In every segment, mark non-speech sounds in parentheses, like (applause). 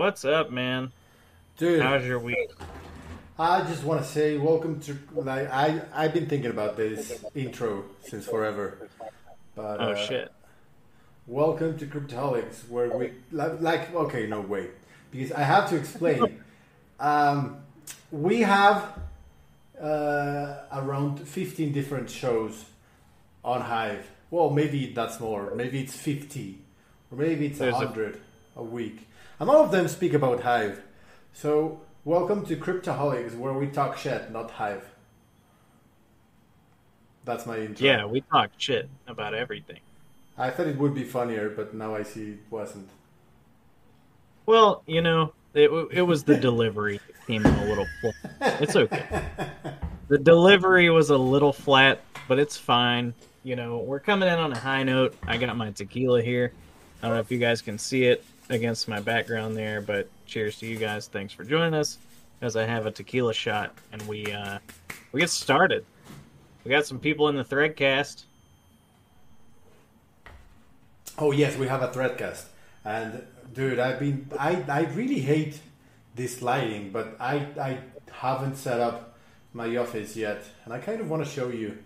what's up, man? Dude, How's your week? I just want to say welcome to. Like, I I've been thinking about this intro since forever. But, Oh uh, shit. Welcome to Cryptolics, where we like, like. Okay, no wait, because I have to explain. (laughs) um, we have uh, around fifteen different shows on Hive. Well, maybe that's more. Maybe it's fifty, or maybe it's There's a- hundred a week, and all of them speak about Hive. So, welcome to Cryptoholics, where we talk shit, not Hive. That's my intro. Yeah, we talk shit about everything. I thought it would be funnier, but now I see it wasn't. Well, you know, it it was the delivery that came in a little flat. It's okay. The delivery was a little flat, but it's fine. You know, we're coming in on a high note. I got my tequila here. I don't know if you guys can see it against my background there, but cheers to you guys. Thanks for joining us. As I have a tequila shot, and we uh, we get started. We got some people in the threadcast. Oh yes, we have a threadcast, and dude, I've been I I really hate this lighting, but I I haven't set up my office yet, and I kind of want to show you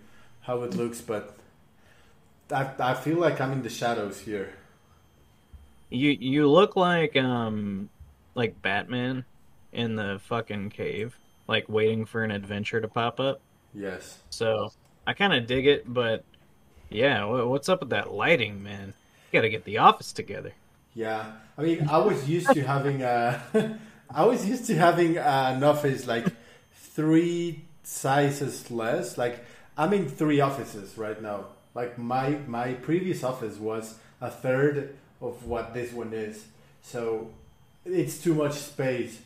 how it looks, but I I feel like I'm in the shadows here. You you look like um like Batman in the fucking cave, like waiting for an adventure to pop up. Yes. So I kind of dig it, but yeah, what's up with that lighting, man? You gotta get the office together. Yeah, I mean, I was used to having a, (laughs) I was used to having an office like three sizes less. Like I'm in three offices right now. Like my my previous office was a third of what this one is, so it's too much space,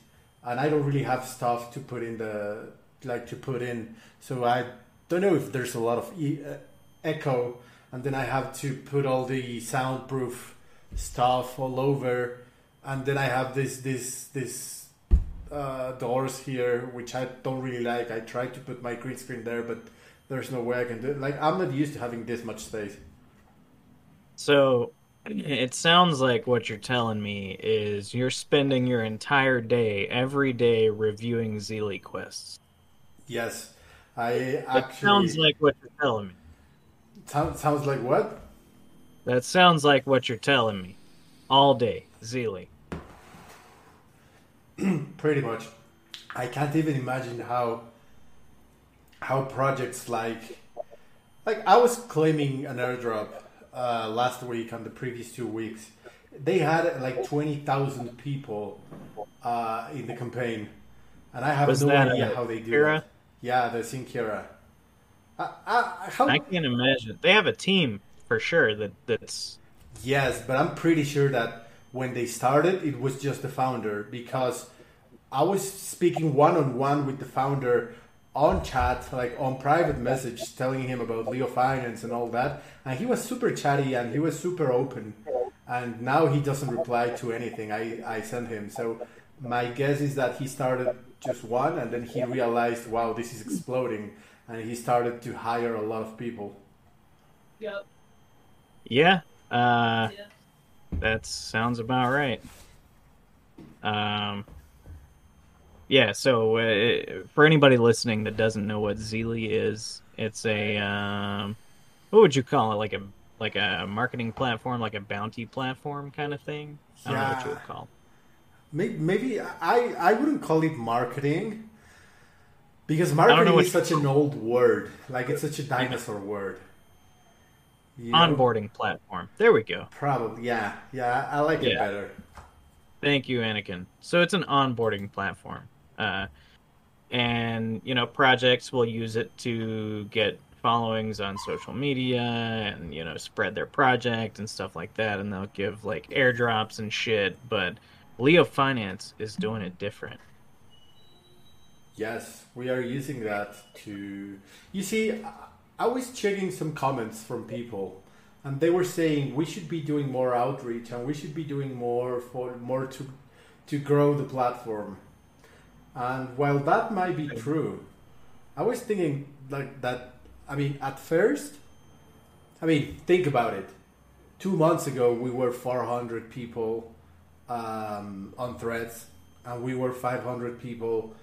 and I don't really have stuff to put in the like to put in. So I don't know if there's a lot of e- uh, echo, and then I have to put all the soundproof stuff all over, and then I have this this this uh, doors here which I don't really like. I tried to put my green screen there, but there's no way I can do it. Like I'm not used to having this much space. So it sounds like what you're telling me is you're spending your entire day every day reviewing Zealy quests. Yes, I actually sounds like what you're telling me. Sound- sounds like what? That sounds like what you're telling me. All day, Zealy. (clears throat) Pretty much. I can't even imagine how how projects like like I was claiming an airdrop uh, last week and the previous two weeks. They had like twenty thousand people uh, in the campaign, and I have Was no idea uh, how they do Kira? that. Yeah, the Sinkira. I, I, how, I can't imagine. They have a team for sure that that's Yes, but I'm pretty sure that when they started, it was just the founder because I was speaking one on one with the founder on chat, like on private message, telling him about Leo Finance and all that, and he was super chatty and he was super open. And now he doesn't reply to anything I, I sent him. So my guess is that he started just one, and then he realized, wow, this is exploding, and he started to hire a lot of people. Yep. yeah. Uh, Yeah. that sounds about right. Um, yeah. So uh, for anybody listening that doesn't know what Zealy is, it's a um, what would you call it? Like a like a marketing platform, like a bounty platform kind of thing. I don't know what you would Yeah. call. Maybe, maybe I, I wouldn't call it marketing because marketing is such an old word. Like it's such a dinosaur word. You know? Onboarding platform. There we go. Probably, yeah, yeah. I like it better. Thank you, Anakin. So it's an onboarding platform, uh, and you know projects will use it to get followings on social media and you know spread their project and stuff like that, and they'll give like airdrops and shit. But Leo Finance is doing it different. Yes, we are using that to. You see, I- was checking some comments from people, and they were saying we should be doing more outreach and we should be doing more for more to to grow the platform. And while that might be true, I was thinking like that. I mean, at first, I mean, think about it. Two months ago, we were 400 people um, on Threads, and we were 500 people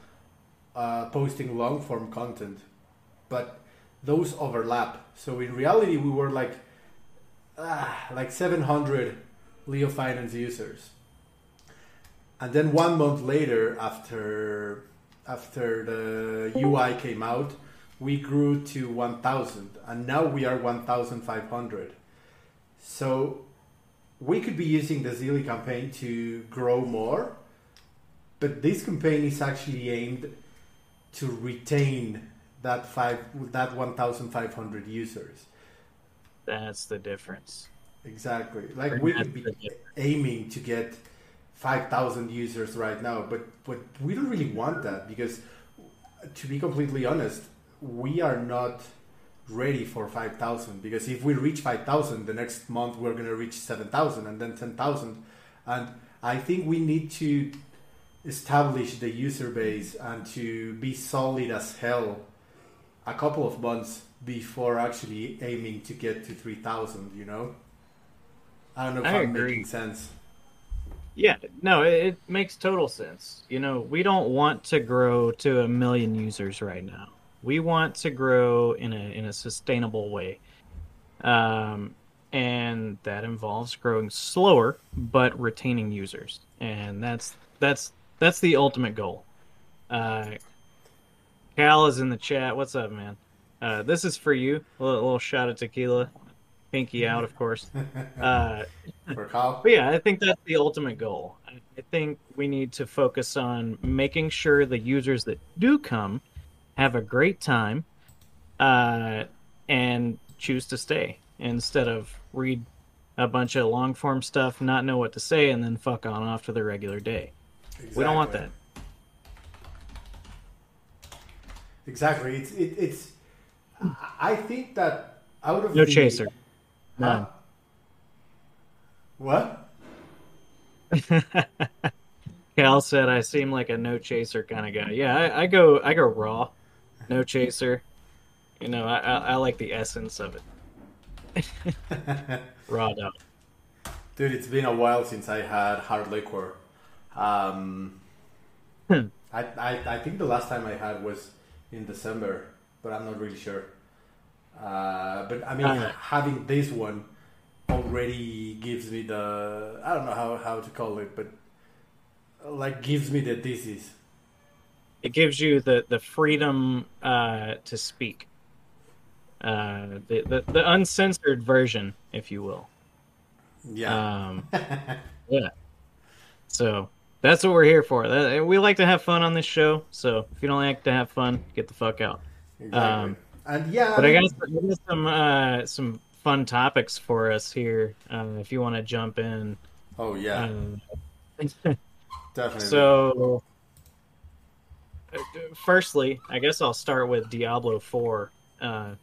uh, posting long form content, but those overlap. So in reality, we were like ah, like 700 Leo Finance users, and then one month later, after after the UI came out, we grew to 1,000, and now we are 1,500. So we could be using the Zealy campaign to grow more, but this campaign is actually aimed to retain that five that 1,500 users. That's the difference. Exactly. Like we could be aiming to get 5,000 users right now, but but we don't really want that because, to be completely honest, we are not ready for 5,000 because if we reach 5,000, the next month we're going to reach 7,000 and then 10,000. And I think we need to establish the user base and to be solid as hell a couple of months before actually aiming to get to 3,000, you know? I don't know if I am making sense. Yeah, no, it, it makes total sense. You know, we don't want to grow to a million users right now we want to grow in a in a sustainable way. Um, and that involves growing slower but retaining users. And that's that's that's the ultimate goal. Uh, Cal is in the chat. What's up, man? Uh, this is for you. A little, little shot of tequila. Pinky out, of course. (laughs) Uh. But yeah, I think that's the ultimate goal. I think we need to focus on making sure the users that do come have a great time, uh, and choose to stay instead of read a bunch of long form stuff, not know what to say, and then fuck on off to their regular day. Exactly. We don't want that. Exactly. It's it, it's. I think that out of no the, chaser. Huh? What? (laughs) Cal said I seem like a no chaser kind of guy. Yeah, I, I go I go raw no chaser. You know, I, I, I like the essence of it. (laughs) Raw dog. Dude, it's been a while since I had hard liquor. Um, hmm. I, I, I think the last time I had was in December, but I'm not really sure. Uh, but I mean, uh, having this one already gives me the I don't know how, how to call it, but like gives me the disease it gives you the the freedom uh, to speak, uh, the, the the uncensored version, if you will. Yeah. Um, (laughs) yeah. So that's what we're here for. That, we like to have fun on this show. So if you don't like to have fun, get the fuck out. Exactly. Um, and yeah, but I, got, I got some uh, some fun topics for us here. Uh, if you want to jump in. Oh yeah. Uh, (laughs) Definitely. So firstly, I guess I'll start with Diablo Four. Uh,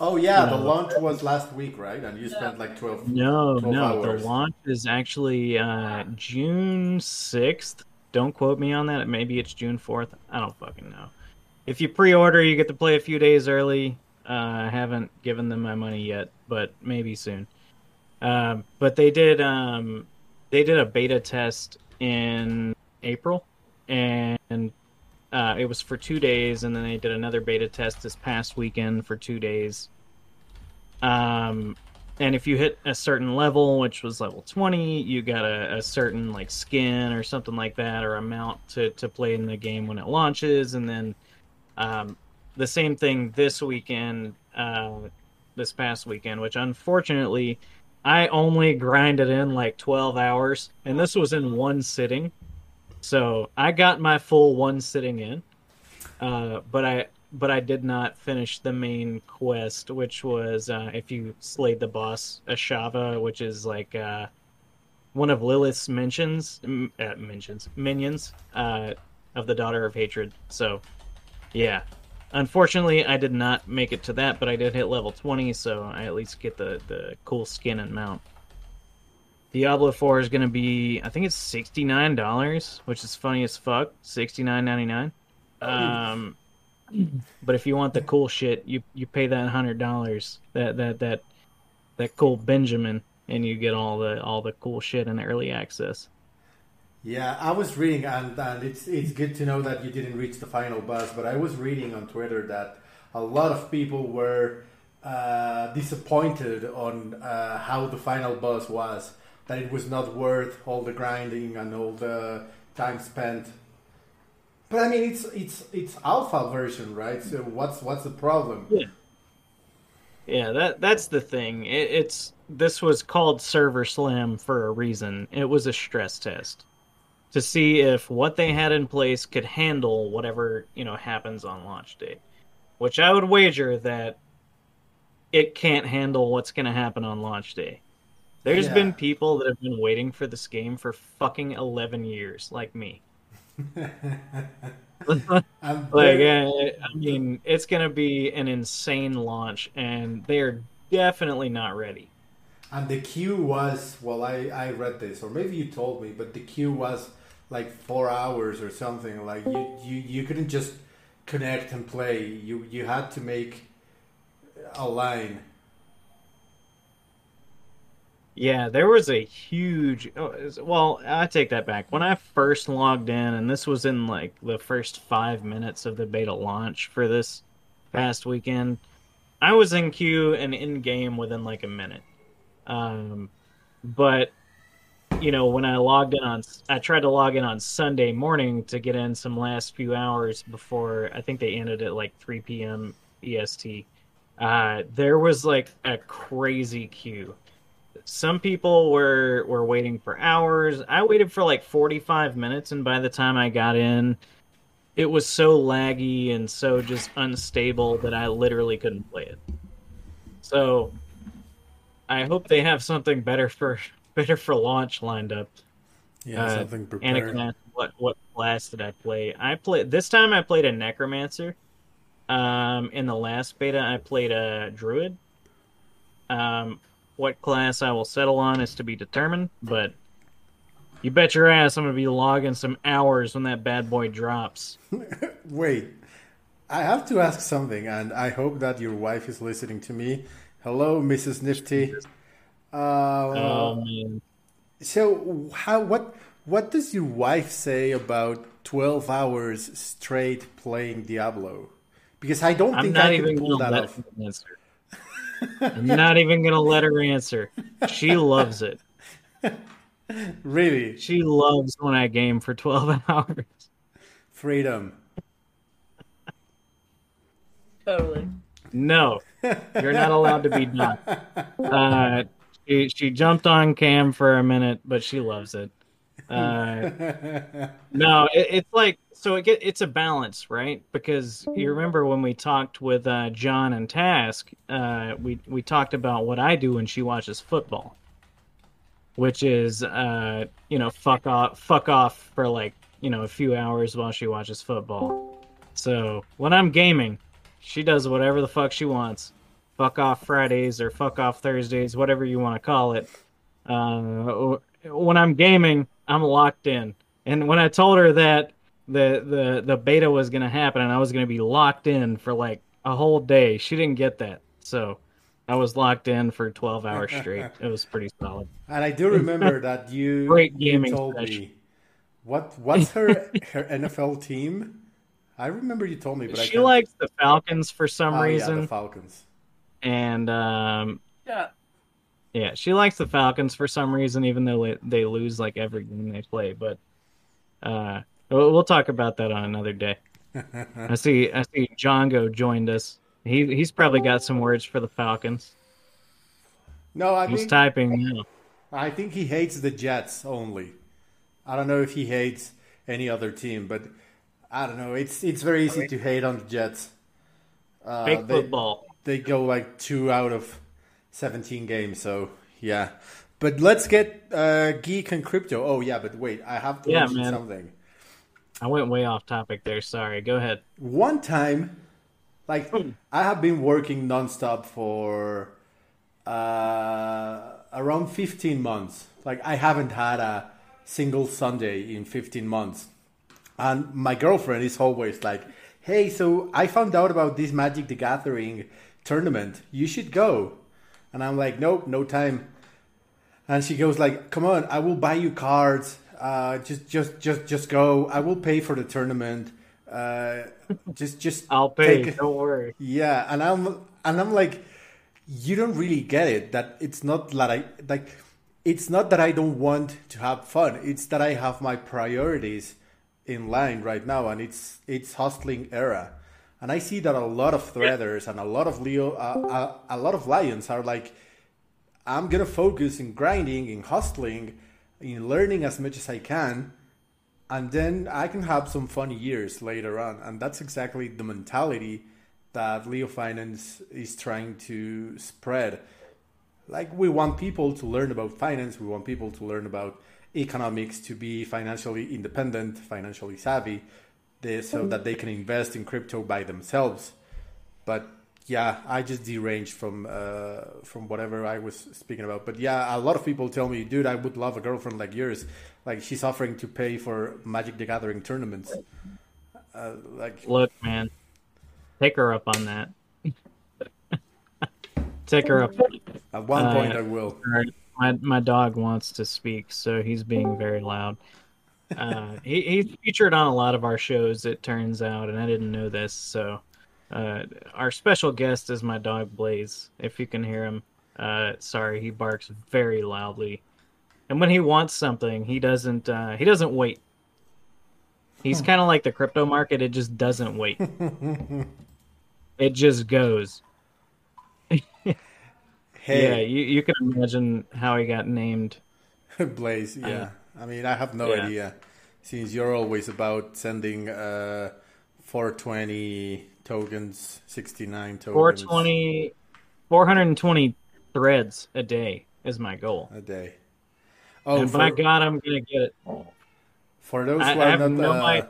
oh yeah, the launch was last week, right? And you spent like twelve. No, 12 no, hours. the launch is actually uh, June sixth. Don't quote me on that. Maybe it's June fourth. I don't fucking know. If you pre-order, you get to play a few days early. Uh, I haven't given them my money yet, but maybe soon. Uh, but they did um, they did a beta test in April, and uh, it was for two days, and then they did another beta test this past weekend for two days. Um, and if you hit a certain level, which was level 20, you got a, a, certain like skin or something like that, or amount to, to play in the game when it launches. And then um, the same thing this weekend, uh, this past weekend, which unfortunately I only grinded in like 12 hours, and this was in one sitting. So I got my full one sitting in, uh, but I but I did not finish the main quest, which was uh, if you slayed the boss Ashava, which is like uh, one of Lilith's mentions, uh, mentions minions uh, of the Daughter of Hatred. So, yeah, unfortunately, I did not make it to that, but I did hit level twenty, so I at least get the the cool skin and mount. Diablo 4 is going to be, I think it's $69, which is funny as fuck. $69.99. Um, but if you want the cool shit, you you pay that $100. That that that that cool Benjamin and you get all the all the cool shit in early access. Yeah, I was reading, and, and it's it's good to know that you didn't reach the final bus. But I was reading on Twitter that a lot of people were uh, disappointed on uh, how the final boss was. That it was not worth all the grinding and all the time spent. But I mean, it's it's it's alpha version, right? So what's what's the problem? Yeah, yeah. That that's the thing. It, it's this was called Server Slam for a reason. It was a stress test to see if what they had in place could handle whatever you know happens on launch day. Which I would wager that it can't handle what's going to happen on launch day. There's Yeah. been people that have been waiting for this game for fucking 11 years, like me. (laughs) (laughs) like, uh, I mean, it's going to be an insane launch, and they are definitely not ready. And the queue was well, I I read this, or maybe you told me, but the queue was like four hours or something. Like you you, you couldn't just connect and play. You you had to make a line. Yeah, there was a huge. oh, Well, I take that back. When I first logged in, and this was in like the first five minutes of the beta launch for this past weekend, I was in queue and in game within like a minute. Um, but you know, when I logged in on, I tried to log in on Sunday morning to get in some last few hours before I think they ended at like 3 p.m. EST. Uh, there was like a crazy queue some people were were waiting for hours. I waited for like 45 minutes and by the time I got in, it was so laggy and so just unstable that I literally couldn't play it. So I hope they have something better for better for launch lined up. Yeah, Uh, something prepared. What what class did I play? I played this time I played a necromancer. Um in the last beta I played a druid. Um what class I will settle on is to be determined, but you bet your ass I'm gonna be logging some hours when that bad boy drops. (laughs) Wait, I have to ask something, and I hope that your wife is listening to me. Hello, Mrs. Nifty. Uh, Oh man. So how what what does your wife say about twelve hours straight playing Diablo? Because I don't I'm think not I even can pull gonna that let off. her answer. I'm not even gonna let her answer. She (laughs) loves it. Really, She loves when I game for 12 (laughs) hours. freedom. Totally. No, you're not allowed to be done. (laughs) Uh, she, she jumped on cam for a minute, but she loves it. (laughs) Uh, no, it, it's like so it get it's a balance, right? Because you remember when we talked with uh, John and Task, uh, we we talked about what I do when she watches football, which is uh, you know fuck off fuck off for like you know a few hours while she watches football. So when I'm gaming, she does whatever the fuck she wants. Fuck off Fridays or fuck off Thursdays, whatever you want to call it. Uh, when I'm gaming, I'm locked in. And when I told her that the the the beta was gonna happen and I was gonna be locked in for like a whole day, she didn't get that. So I was locked in for 12 hours straight. (laughs) It was pretty solid. And I do remember (laughs) that you, Great you told session. me what what's her (laughs) her NFL team? I remember you told me, but She likes the Falcons for some Oh, yeah, reason, the Falcons. And um, Yeah. Yeah, she likes the Falcons for some reason, even though they- they lose like every game they play. But uh, we'll, we'll talk about that on another day. (laughs) I see. I see. Django joined us. He he's probably got some words for the Falcons. No, I He's think typing now. I think he hates the Jets only. I don't know if he hates any other team, but I don't know. It's it's very easy to hate on the Jets. Uh, Fake they, football. They go like two out of seventeen games, so yeah. But let's get uh, geek and crypto. Oh yeah, but wait, I have to Yeah, mention man. something. I went way off topic there. Sorry. Go ahead. One time, like I have been working nonstop for uh, around 15 months. Like I haven't had a single Sunday in 15 months. And my girlfriend is always like, "Hey, so I found out about this Magic the Gathering tournament. You should go." And I'm like, "Nope, no time." And she goes like, "Come on, I will buy you cards. Uh, just, just, just, just go. I will pay for the tournament. Uh, just, just. (laughs) I'll pay. take. Don't worry. Yeah, and I'm, and I'm like, you don't really get it. That it's not that I like. It's not that I don't want to have fun. It's that I have my priorities in line right now, and it's it's hustling era. And I see that a lot of threaders and a lot of Leo, uh, uh, a lot of lions are like, I'm gonna focus in grinding, in hustling, in learning as much as I can, and then I can have some fun years later on. And that's exactly the mentality that Leo Finance is trying to spread. Like we want people to learn about finance, we want people to learn about economics, to be financially independent, financially savvy, they, so that they can invest in crypto by themselves. But yeah, I just deranged from uh, from whatever I was speaking about. But yeah, a lot of people tell me, dude, I would love a girlfriend like yours. Like she's offering to pay for Magic the Gathering tournaments. Uh, like Look, man, take her up on that. (laughs) take her up. at one Uh, point, I will. My my dog wants to speak, so he's being very loud. Uh, he he's featured on a lot of our shows. It turns out, and I didn't know this. So, uh, our special guest is my dog Blaze. If you can hear him, uh, sorry, he barks very loudly, and when he wants something, he doesn't uh, he doesn't wait. He's kind of like the crypto market; it just doesn't wait. (laughs) it just goes. (laughs) Hey, Yeah, you, you can imagine how he got named. (laughs) Blaze, yeah. I mean, I have no yeah. idea. Since you're always about sending uh, 420 tokens, 69 tokens 420, 420 threads a day is my goal. a day. Oh, and for, by God, I'm gonna get it. for those I, who I are have not, no uh,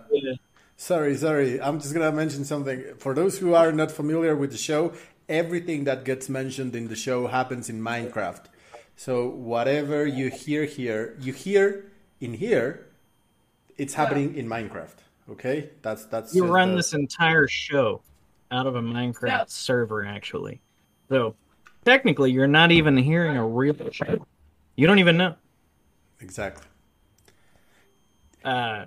sorry, sorry, I'm just gonna mention something. For those who are not familiar with the show, everything that gets mentioned in the show happens in Minecraft. So whatever you hear here, you hear in here, it's happening in Minecraft. Okay, that's that's. You run the- this entire show out of a Minecraft server, actually. So technically, you're not even hearing a real show. You don't even know. exactly. Uh,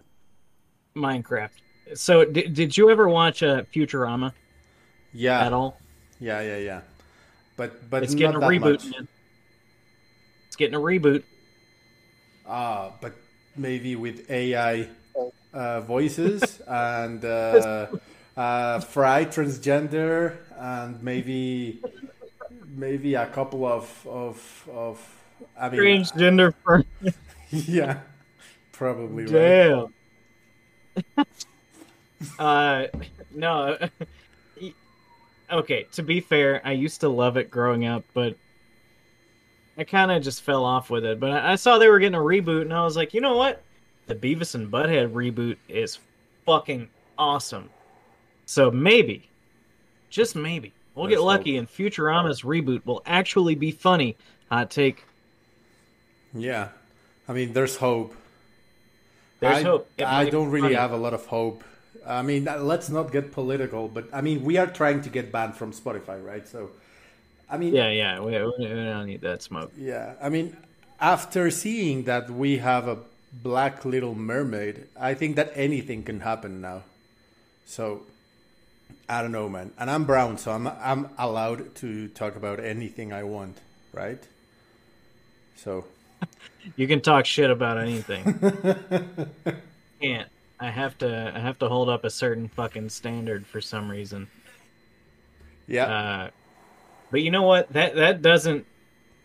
Minecraft. So did, did you ever watch uh, Futurama Yeah, at all? Yeah, yeah, yeah. But but It's getting a not that reboot, man. It's getting a reboot. Ah, but maybe with AI uh, voices (laughs) and uh, (laughs) uh, Fry transgender and maybe maybe a couple of of of. I mean, Strange gender (laughs) yeah, probably right. Damn. uh, no. okay, to be fair, I used to love it growing up, but I kind of just fell off with it. But I, I saw they were getting a reboot, and I was like, you know what? The Beavis and Butthead reboot is fucking awesome. So maybe, just maybe, we'll Let's get lucky, and Futurama's reboot will actually be funny. Hot take. Yeah, I mean, there's hope. There's I, hope. It I don't really funny. have a lot of hope. I mean, let's not get political, but I mean, we are trying to get banned from Spotify, right? So, I mean, Yeah, yeah, we, we we don't need that smoke. Yeah, I mean, after seeing that we have a black little mermaid, I think that anything can happen now. So, I don't know, man. And I'm brown, so I'm I'm allowed to talk about anything I want, right? So, (laughs) You can talk shit about anything. (laughs) Can't. I have to. I have to hold up a certain fucking standard for some reason. yeah, Uh, but you know what? That that doesn't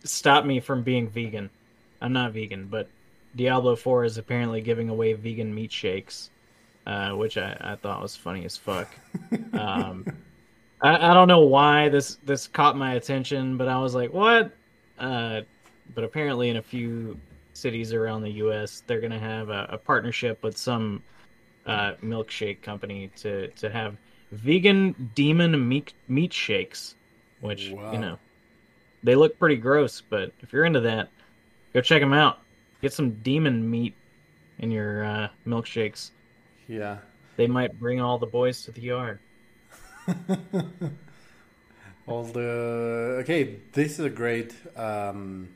stop me from being vegan. I'm not vegan, but Diablo Four is apparently giving away vegan meat shakes, uh, which I, I thought was funny as fuck. (laughs) Um, I, I don't know why this this caught my attention, but I was like, what? Uh, but apparently, in a few cities around the U.S., they're gonna have a, a partnership with some uh, milkshake company to to have vegan demon meat meat shakes, which Wow. you know they look pretty gross. But if you're into that, go check them out. Get some demon meat in your uh, milkshakes. yeah. They might bring all the boys to the yard. (laughs) All the okay. This is a great um,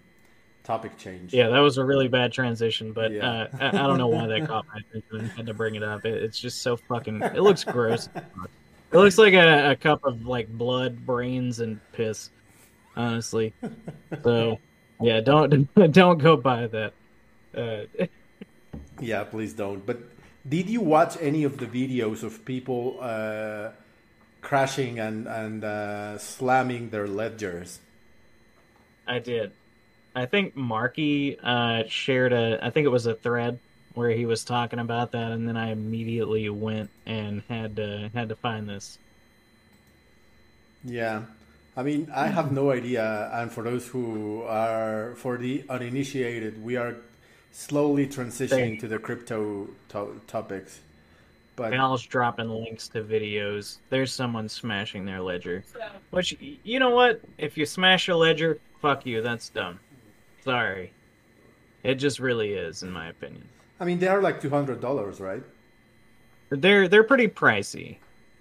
topic change. Yeah, that was a really bad transition, but Yeah. uh, I, I don't know why that caught my attention. I had to bring it up. It, it's just so fucking. It looks gross. (laughs) It looks like a, a cup of like blood, brains, and piss. Honestly, so yeah, don't (laughs) don't go buy that. Uh, (laughs) Yeah, please don't. But did you watch any of the videos of people uh, crashing and and uh, slamming their ledgers? I did. I think Marky uh, shared a. I think it was a thread where he was talking about that, and then I immediately went and had to had to find this. Yeah. I mean, I have no idea. And for those who are, for the uninitiated, we are slowly transitioning to the crypto to- topics. But Val's dropping links to videos. There's someone smashing their ledger. Which, you know what? If you smash a ledger, fuck you. That's dumb. Sorry. It just really is, in my opinion. I mean, they are like two hundred dollars, right? They're they're pretty pricey,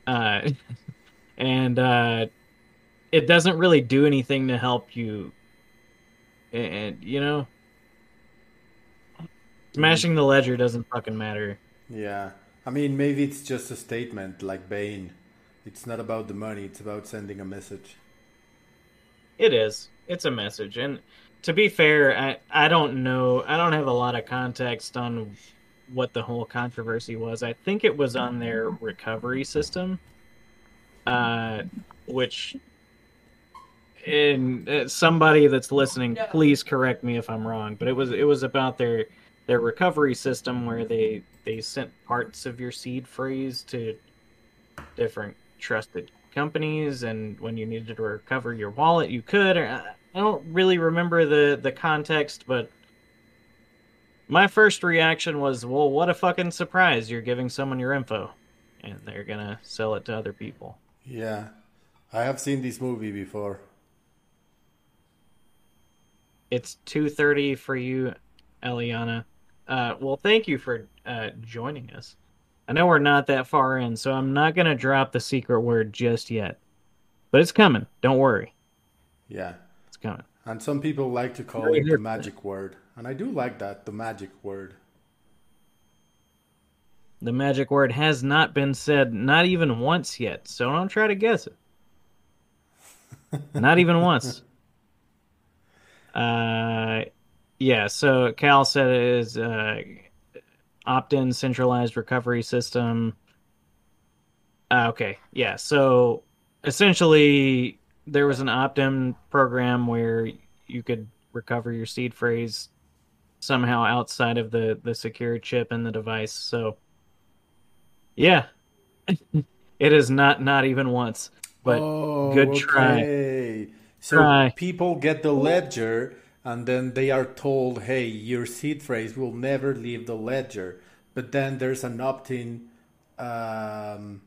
uh, (laughs) and uh, it doesn't really do anything to help you. And you know, smashing the ledger doesn't fucking matter. Yeah. I mean, maybe it's just a statement like Bane. It's not about the money, it's about sending a message. It is. It's a message, and to be fair, I I don't know. I don't have a lot of context on what the whole controversy was. I think it was on their recovery system, uh, which. And uh, somebody that's listening, please correct me if I'm wrong, but it was it was about their their recovery system where they they sent parts of your seed phrase to different trusted companies and when you needed to recover your wallet you could or I don't really remember the the context but my first reaction was well what a fucking surprise you're giving someone your info and they're gonna sell it to other people Yeah. I have seen this movie before. it's 2.30 for you eliana uh, well thank you for uh, joining us i know we're not that far in so i'm not gonna drop the secret word just yet but it's coming don't worry Yeah. Coming And some people like to call it the magic word. And I do like that, the magic word. The magic word has not been said, not even once yet. So don't try to guess it. not even once. (laughs) Uh, yeah. So Cal said it is uh, opt-in centralized recovery system. Uh, okay. Yeah. So essentially, there was an opt-in program where you could recover your seed phrase somehow outside of the the secure chip in the device. So yeah. (laughs) it is not not even once. But oh, good try. okay. So Try. people get the ledger and then they are told, hey, your seed phrase will never leave the ledger. But then there's an opt in um,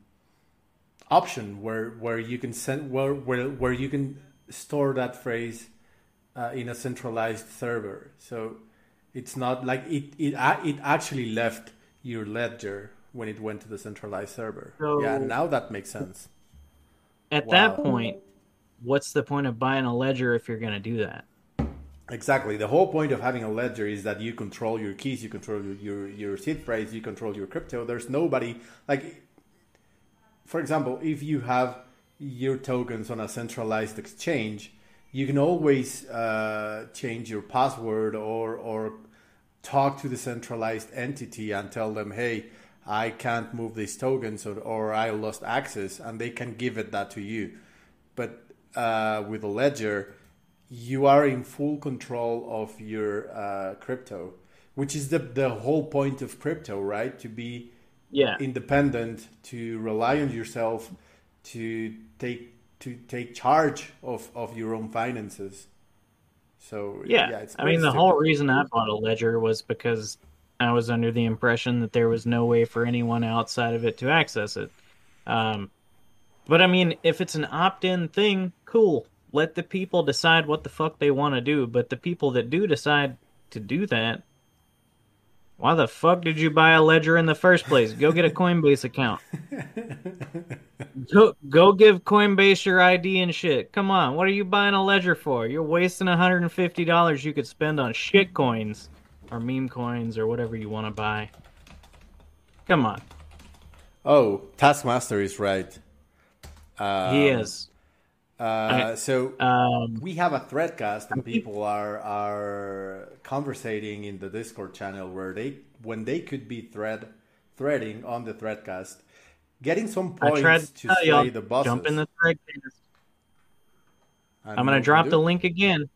option where, where you can send where, where, where you can store that phrase uh, in a centralized server. So it's not like it, it, it actually left your ledger when it went to the centralized server. So- yeah, now that makes sense. at Wow. that point, what's the point of buying a ledger if you're going to do that? Exactly. The whole point of having a ledger is that you control your keys, you control your your, your seed phrase, you control your crypto. There's nobody like, for example, if you have your tokens on a centralized exchange, you can always uh, change your password or or talk to the centralized entity and tell them, hey, I can't move these tokens or, or I lost access, and they can give it that to you. But uh, with a ledger, you are in full control of your uh, crypto, which is the the whole point of crypto, right? To be Yeah. independent, to rely on yourself, to take to take charge of, of your own finances. So Yeah. it's I mean, the whole reason I bought a ledger was because I was under the impression that there was no way for anyone outside of it to access it. Um, but I mean, if it's an opt in thing, cool. Let the people decide what the fuck they want to do. But the people that do decide to do that, Why the fuck did you buy a ledger in the first place? Go get a Coinbase account. (laughs) go, go give Coinbase your ID and shit. Come on, what are you buying a ledger for? You're wasting $150 you could spend on shit coins or meme coins or whatever you want to buy. Come on. Oh, Taskmaster is right. Um, he is. Uh, so Um, we have a threadcast and people are are conversating in the discord channel where they when they could be thread threading on the threadcast getting some points to, to slay the bosses. Jump in the thread cast. I'm gonna drop the link again.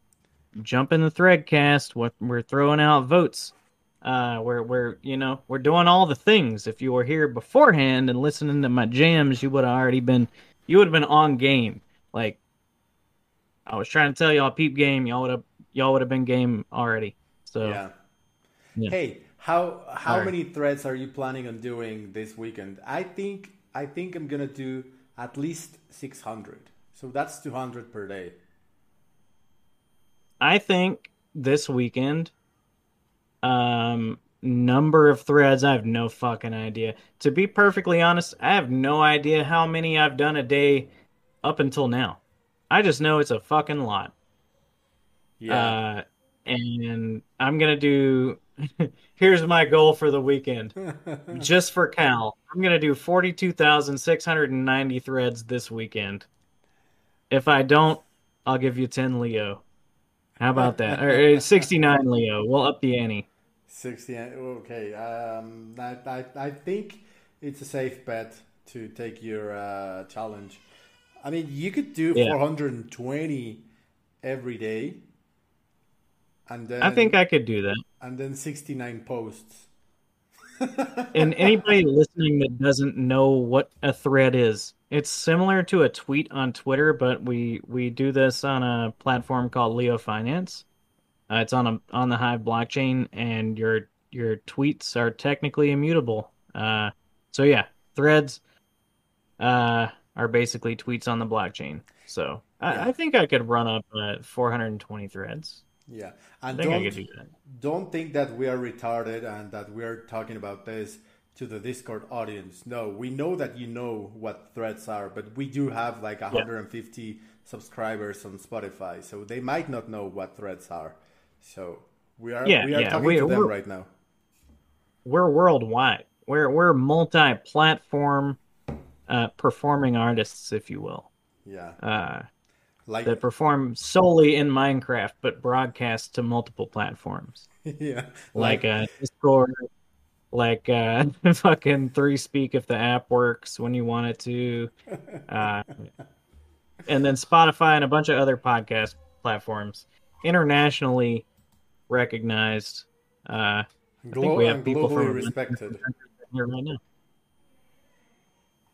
Jump in the threadcast. What we're throwing out votes. Uh, we're we're you know we're doing all the things. If you were here beforehand and listening to my jams, you would have already been you would have been on game. Like I was trying to tell y'all, peep game. Y'all would have y'all would have been game already. So yeah. Yeah. hey how how Sorry. many threads are you planning on doing this weekend i think i think i'm gonna do at least 600 so that's 200 per day I think this weekend, um, number of threads, I have no fucking idea. To be perfectly honest, I have no idea how many I've done a day up until now. I just know it's a fucking lot. yeah Uh, and I'm gonna do. (laughs) Here's my goal for the weekend, (laughs) just for Cal. I'm gonna do 42,690 threads this weekend. If I don't, I'll give you 10 Leo. How about that? Or uh, (laughs) 69 Leo. We'll up the ante. 60 okay um I, I i think it's a safe bet to take your uh challenge i mean you could do Yeah. 420 every day and then I think I could do that. and then 69 posts (laughs) And anybody listening that doesn't know what a thread is, it's similar to a tweet on Twitter, but we we do this on a platform called Leo Finance. Uh, it's on a on the Hive blockchain, and your your tweets are technically immutable. Uh, so yeah, threads uh, are basically tweets on the blockchain. So I, Yeah. I think I could run up uh, 420 threads. yeah I and I don't could do that. don't think that we are retarded and that we're talking about this to the Discord audience. No, we know that you know what threads are, but we do have like 150 subscribers on Spotify, so they might not know what threads are. So we are Yeah, we are yeah, talking we- to them right now. we're worldwide. We're we're multi-platform uh, performing artists, if you will, Yeah, uh, like that perform solely in Minecraft but broadcast to multiple platforms, (laughs) yeah, like uh, Discord, like uh, (laughs) fucking 3Speak if the app works when you want it to, (laughs) uh, and then Spotify and a bunch of other podcast platforms, internationally recognized. Uh, I think we have people globally from respected. here right now.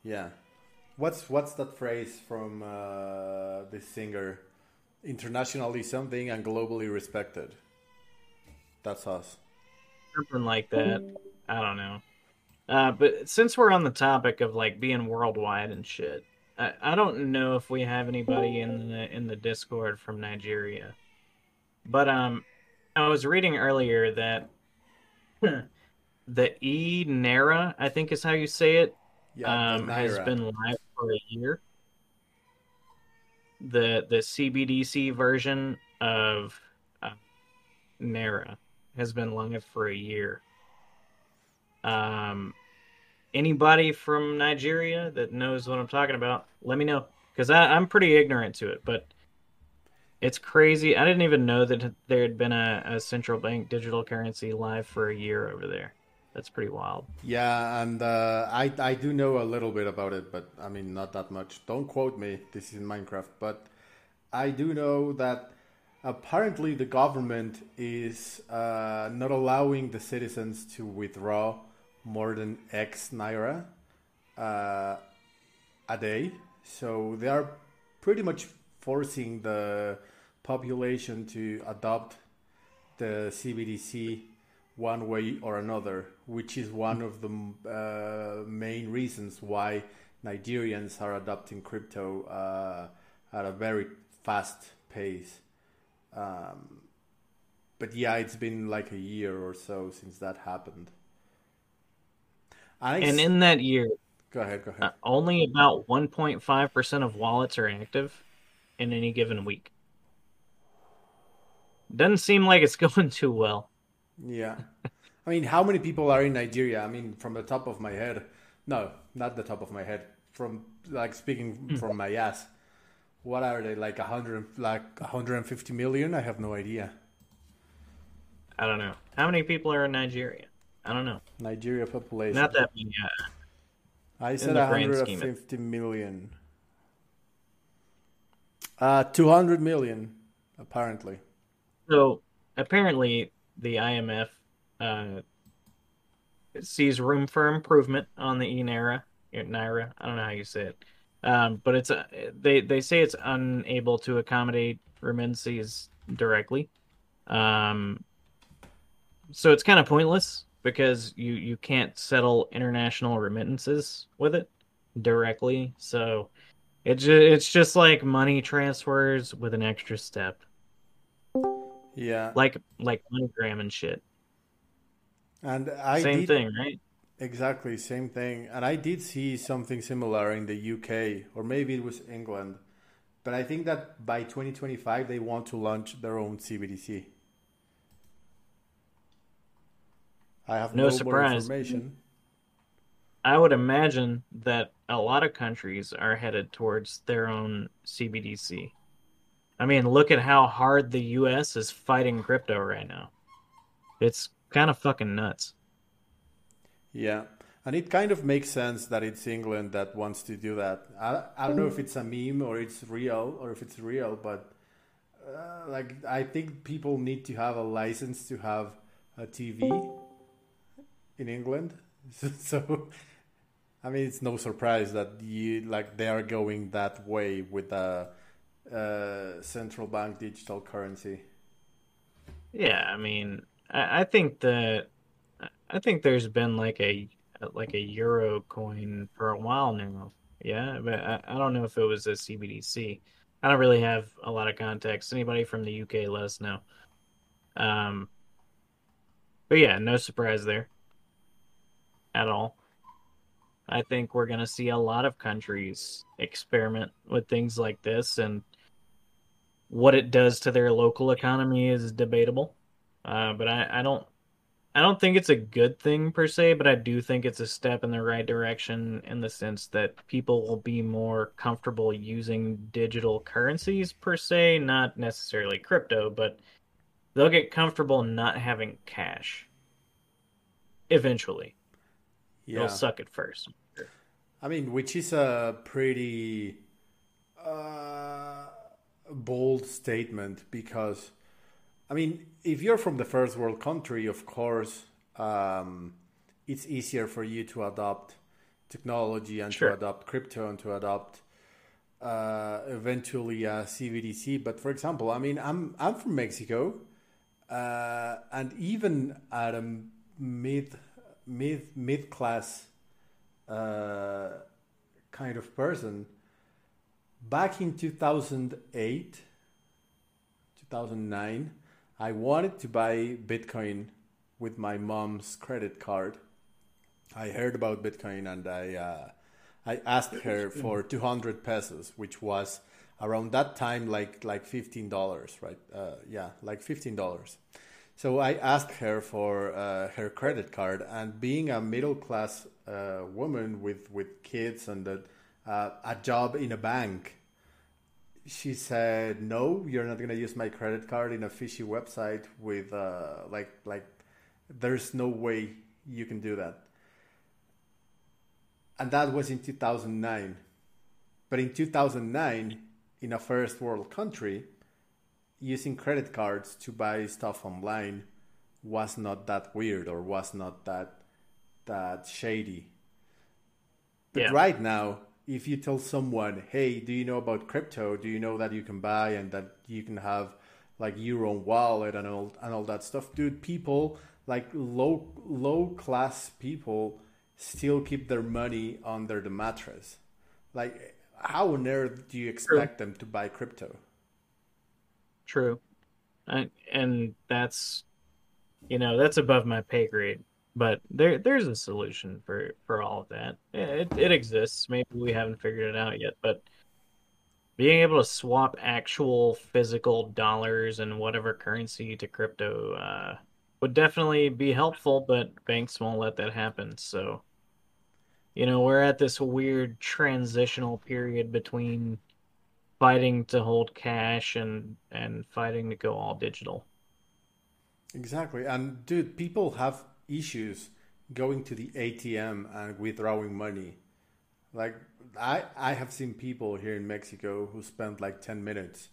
Yeah. What's what's that phrase from uh, this singer? Internationally something and globally respected. That's us. something like that. I don't know. Uh, but since we're on the topic of like being worldwide and shit, I, I don't know if we have anybody in the in the Discord from Nigeria. But um, I was reading earlier that (clears throat) the E Nera, I think is how you say it, Yeah, um, has been live for a year. The the CBDC version of uh, Nera has been live for a year. Um, anybody from Nigeria that knows what I'm talking about, let me know because I'm pretty ignorant to it. But it's crazy. I didn't even know that there had been a, a central bank digital currency live for a year over there. That's pretty wild. Yeah, and uh, I I do know a little bit about it, but I mean not that much. Don't quote me. This is Minecraft, but I do know that apparently the government is uh, not allowing the citizens to withdraw more than X naira uh, a day. So they are pretty much forcing the population to adopt the CBDC one way or another, which is one of the uh, main reasons why Nigerians are adopting crypto uh, at a very fast pace. Um, but yeah, it's been like a year or so since that happened. I And in that year, go ahead, go ahead. uh, only about 1.5% of wallets are active in any given week. Doesn't seem like it's (laughs) going too well. Yeah. I mean, how many people are in Nigeria? I mean, from the top of my head. No, not the top of my head. From like speaking from my ass. What are they like 100 like 150 million? I have no idea. I don't know. How many people are in Nigeria? I don't know. Nigeria population. Not that many. uh, I said the grand scheme of- 150 million. Uh 200 million apparently. So apparently, the IMF uh, it sees room for improvement on the e naira. Naira, I don't know how you say it, um, but it's uh, they they say it's unable to accommodate remittances directly. Um, so it's kind of pointless because you you can't settle international remittances with it directly. So it ju- it's just like money transfers with an extra step Yeah. like like MoneyGram and shit. And I Same did thing, right? Exactly, same thing. And I did see something similar in the UK, or maybe it was England. But I think that by 2025 they want to launch their own CBDC. I have No no, surprise. information. I would imagine that a lot of countries are headed towards their own CBDC. I mean, look at how hard the US is fighting crypto right now. It's kind of fucking nuts. Yeah. And it kind of makes sense that it's England that wants to do that. I, I don't know if it's a meme or it's real or if it's real, but uh, like I think people need to have a license to have a TV in England. (laughs) So, I mean, it's no surprise that you like they are going that way with a uh, central bank digital currency. Yeah, I mean, I, think that I think there's been like a like a euro coin for a while now. Yeah, but I, I don't know if it was a CBDC. I don't really have a lot of context. Anybody from the UK, let us know. Um, but yeah, no surprise there at all. I think we're gonna see a lot of countries experiment with things like this, and what it does to their local economy is debatable. Uh, but I, I don't I don't think it's a good thing per se, but I do think it's a step in the right direction in the sense that people will be more comfortable using digital currencies per se, not necessarily crypto, but they'll get comfortable not having cash. Eventually. Yeah. It'll suck at first. I mean, which is a pretty uh, bold statement because, I mean, if you're from the first world country, of course, um, it's easier for you to adopt technology and Sure. to adopt crypto and to adopt uh, eventually a CBDC. But for example, I mean, I'm I'm from Mexico, uh, and even at a mid mid mid class uh, kind of person. Back in 2008, 2009, I wanted to buy Bitcoin with my mom's credit card. I heard about Bitcoin and I, uh, I asked (laughs) her for 200 pesos, which was around that time like like $15, right? Uh, yeah, like $15. So I asked her for uh, her credit card, and being a middle class uh, woman with with kids and a, uh, a job in a bank, she said, "No, you're not gonna use my credit card in a fishy website with uh, like like there's no way you can do that." And that was in 2009. But in 2009, in a first world country, using credit cards to buy stuff online was not that weird or was not that that shady. But Yeah. right now, if you tell someone, "Hey, do you know about crypto? Do you know that you can buy and that you can have like your own wallet and all and all that stuff?" Dude, people like low low class people still keep their money under the mattress. Like, how on earth do you expect them to buy crypto? True. I, and that's you know that's above my pay grade. But there there's a solution for for all of that. It it exists. Maybe we haven't figured it out yet, but being able to swap actual physical dollars and whatever currency to crypto uh, would definitely be helpful, but banks won't let that happen. So, you know, we're at this weird transitional period between fighting to hold cash and and fighting to go all digital. Exactly. And dude, people have issues going to the ATM and withdrawing money. Like I I have seen people here in Mexico who spent like 10 minutes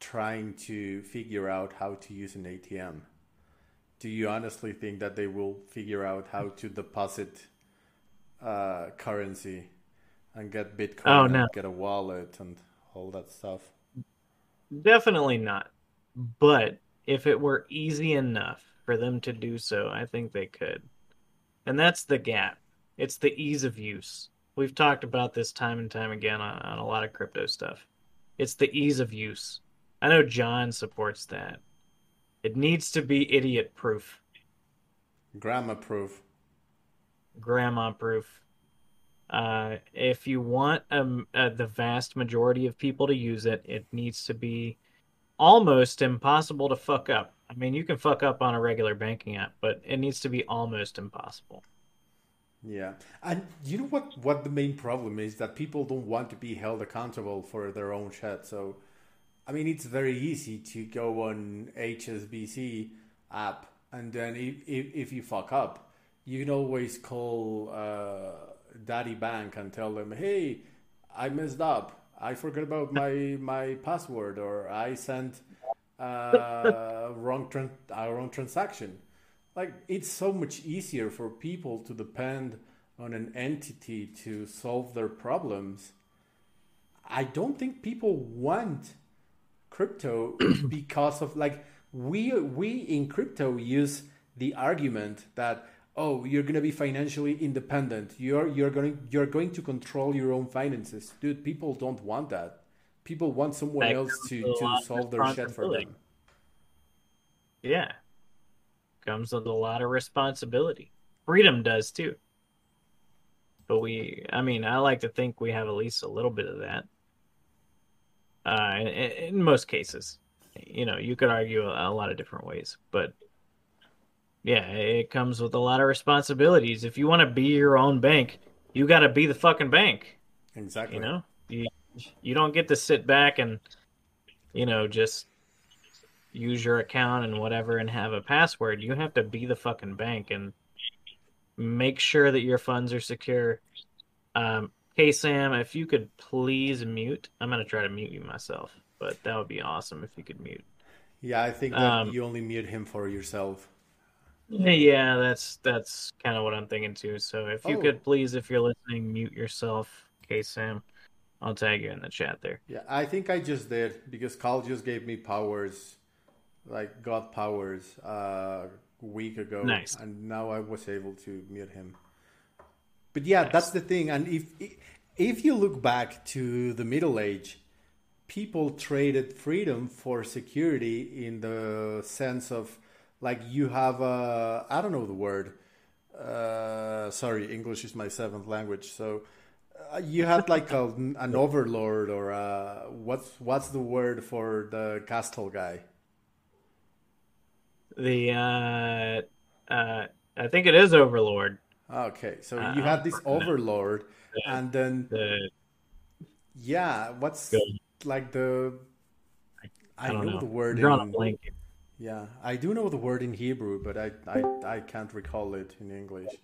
trying to figure out how to use an ATM. Do you honestly think that they will figure out how to deposit uh, currency and get Bitcoin Oh and no, get a wallet and all that stuff? definitely not. But if it were easy enough for them to do so, I think they could. And that's the gap. It's the ease of use. We've talked about this time and time again on, on a lot of crypto stuff. It's the ease of use. I know John supports that. It needs to be idiot proof, Grammar proof. grandma proof. Uh, if you want um, uh, the vast majority of people to use it, it needs to be almost impossible to fuck up. I mean, you can fuck up on a regular banking app, but it needs to be almost impossible. Yeah. And you know what what the main problem is that people don't want to be held accountable for their own shit. So I mean it's very easy to go on HSBC app and then if if, if you fuck up, you can always call uh, Daddy Bank and tell them, "Hey, I messed up. I forgot about my my password or I sent uh, wrong tran- a wrong transaction." like it's so much easier for people to depend on an entity to solve their problems. I don't think people want crypto (clears throat) because of like we we in crypto use the argument that oh you're going to be financially independent. You're you're going you're going to control your own finances. Dude people don't want that people want someone That else to to solve their shit for them Yeah, comes with a lot of responsibility. Freedom does too. But we, I mean, I like to think we have at least a little bit of that. Uh, in, in most cases, you know, you could argue a, a lot of different ways, but yeah, it comes with a lot of responsibilities. If you want to be your own bank, you got to be the fucking bank. exactly You know, you don't get to sit back and you know just use your account and whatever and have a password. You have to be the fucking bank and make sure that your funds are secure. Um, hey Sam, if you could please mute. I'm gonna try to mute you myself, but that would be awesome if you could mute. Yeah, I think that Um, you only mute him for yourself. yeah, that's that's kind of what I'm thinking too. So if you Oh, could please, if you're listening, mute yourself. Okay, Sam, I'll tag you in the chat there. yeah, I think I just did because Carl just gave me powers, like God powers, uh, a week ago, Nice, and now I was able to mute him. But yeah, that's the thing. And if if you look back to the Middle Age, people traded freedom for security in the sense of like you have a I don't know the word. Uh, sorry, English is my seventh language. So you had like a, an overlord or a, what's what's the word for the castle guy? The uh, uh, I think it is Overlord. Okay, so you Uh, had this overlord, the and then the yeah, what's the like the I I don't know the know. I'm word drawing a in blank. yeah, I do know the word in Hebrew, but I I, I can't recall it in English.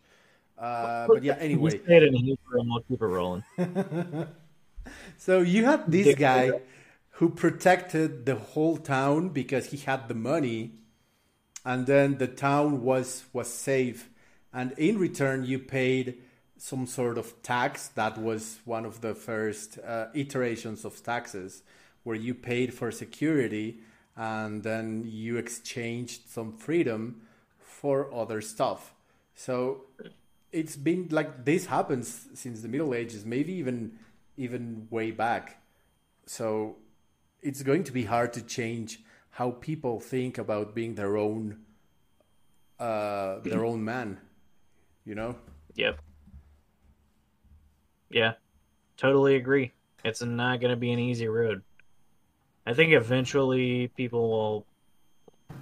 Uh, but yeah, anyway, say it in Hebrew, and we'll keep it rolling. (laughs) so you had this guy who protected the whole town because he had the money, and then the town was was safe, and in return you paid some sort of tax. That was one of the first uh, iterations of taxes, where you paid for security, and then you exchanged some freedom for other stuff. So it's been like this happens since the Middle Ages, maybe even even way back. So it's going to be hard to change how people think about being their own uh, their own man. You know. Yep. Yeah, totally agree. It's not going to be an easy road. I think eventually people will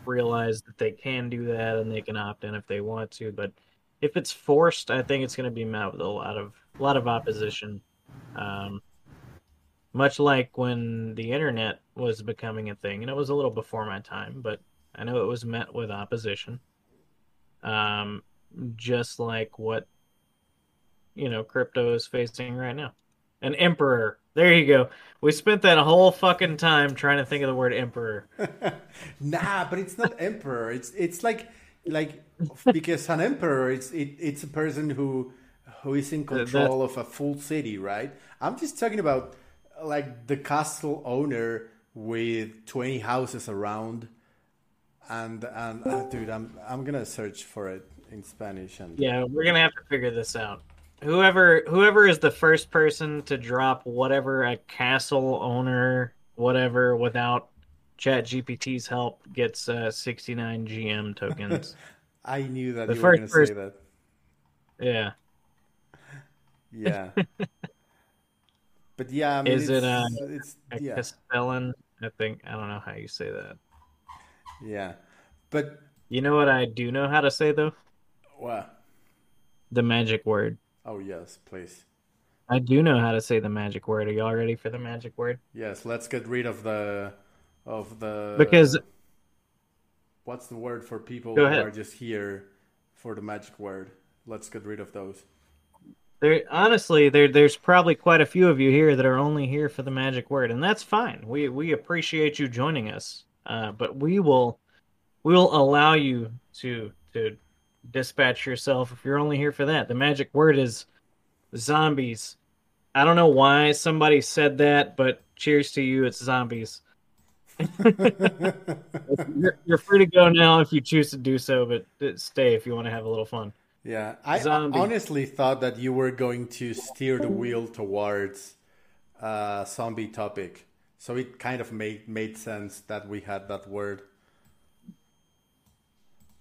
realize that they can do that and they can opt in if they want to, but if it's forced, I think it's going to be met with a lot of a lot of opposition. Um, much like when the internet was becoming a thing, and it was a little before my time, but I know it was met with opposition. Um, just like what you know crypto is facing right now. An emperor. There you go. We spent that whole fucking time trying to think of the word emperor. (laughs) nah, but it's not emperor. It's it's like like because an emperor it's it, it's a person who who is in control of a full city, right? I'm just talking about like the castle owner with 20 houses around and and uh, dude, I'm I'm to search for it in Spanish and Yeah, we're to have to figure this out whoever whoever is the first person to drop whatever a castle owner whatever without chat gpt's help gets uh, 69 gm tokens. (laughs) I knew that the you were going to say that. Yeah. (laughs) Yeah. But yeah I mean, is it uh it's a yeah. castellan? I think i don't know how you say that. Yeah. But you know what i do know how to say though? What? The magic word. Oh yes, please. I do know how to say the magic word. Are y'all ready for the magic word? Yes, let's get rid of the of the because what's the word for people who are just here for the magic word? Let's get rid of those. There honestly, there there's probably quite a few of you here that are only here for the magic word, and that's fine. We we appreciate you joining us. Uh, but we will we will allow you to to dispatch yourself if you're only here for that. The magic word is zombies. I don't know why somebody said that, but cheers to you. It's zombies. (laughs) you're, you're, free to go now if you choose to do so, but stay if you want to have a little fun. Yeah, I Zombie. honestly thought that you were going to steer the wheel towards uh, zombie topic, so it kind of made made sense that we had that word.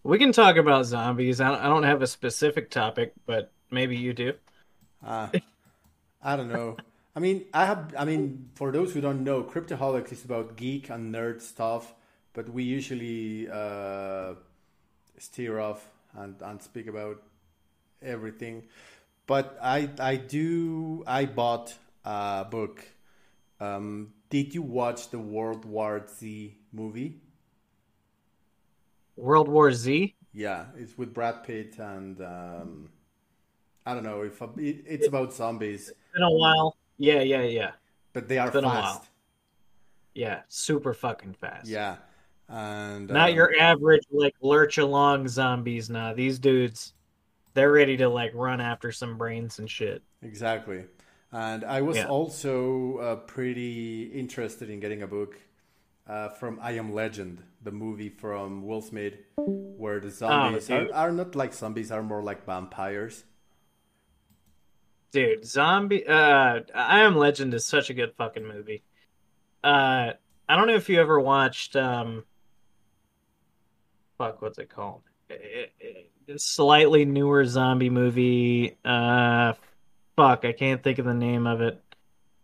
We can talk about zombies. I don't, I don't have a specific topic, but maybe you do. Uh, I don't know. I mean, I have. I mean, for those who don't know, Cryptoholics is about geek and nerd stuff, but we usually uh, steer off and, and speak about everything. But I I do I bought a book. Um, did you watch the World War Z movie? World War Z. Yeah, it's with Brad Pitt and um, I don't know if it, it's about zombies. It's been a while. Yeah, yeah, yeah. But they are fast. Yeah, super fucking fast. Yeah, and not um, your average like lurch along zombies. Nah, these dudes, they're ready to like run after some brains and shit. Exactly. And I was yeah. also uh, pretty interested in getting a book uh, from I Am Legend, the movie from Will Smith, where the zombies oh, are, are, not like zombies, are more like vampires. Dude, zombie. Uh, I Am Legend is such a good fucking movie. Uh, I don't know if you ever watched. Um, fuck, what's it called? It, it, slightly newer zombie movie. Uh, fuck, I can't think of the name of it.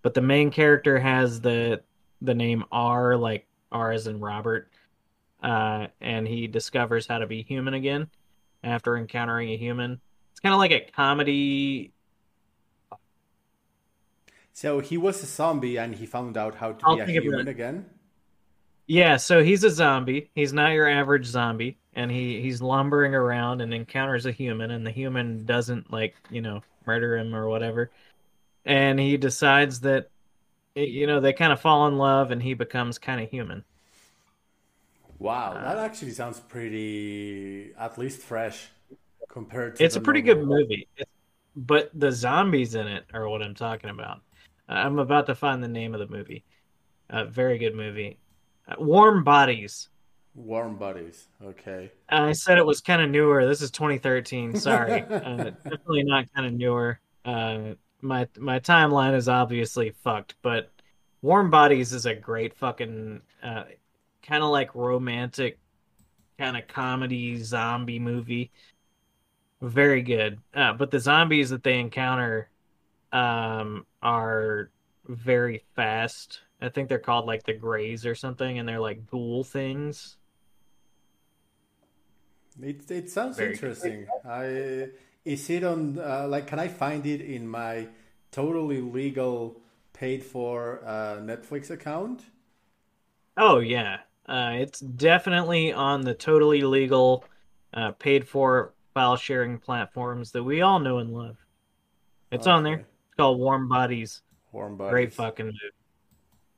But the main character has the the name R, like R as in Robert, uh, and he discovers how to be human again after encountering a human. It's kind of like a comedy. So he was a zombie and he found out how to I'll be a human again. Yeah, so he's a zombie. He's not your average zombie, and he he's lumbering around and encounters a human, and the human doesn't like you know murder him or whatever, and he decides that you know they kind of fall in love and he becomes kind of human. Wow uh, that actually sounds pretty at least fresh compared to it's a pretty normal... good movie. But the zombies in it are what i'm talking about i'm about to find the name of the movie. Uh, very good movie. Uh, warm bodies. Warm bodies. Okay. I said it was kind of newer. This is 2013 (laughs) sorry. Uh, definitely not kind of newer. Uh, my my timeline is obviously fucked, but Warm Bodies is a great fucking. Uh, kind of like romantic, kind of comedy zombie movie. Very good. Uh, but the zombies that they encounter um, are very fast. I think they're called like the Greys or something, and they're like ghoul things. It it sounds Very interesting. I is it on uh, like can I find it in my totally legal paid for uh, Netflix account? Oh yeah, uh, it's definitely on the totally legal, uh, paid for file sharing platforms that we all know and love. It's on there. Called Warm Bodies. Warm bodies. Great fucking movie.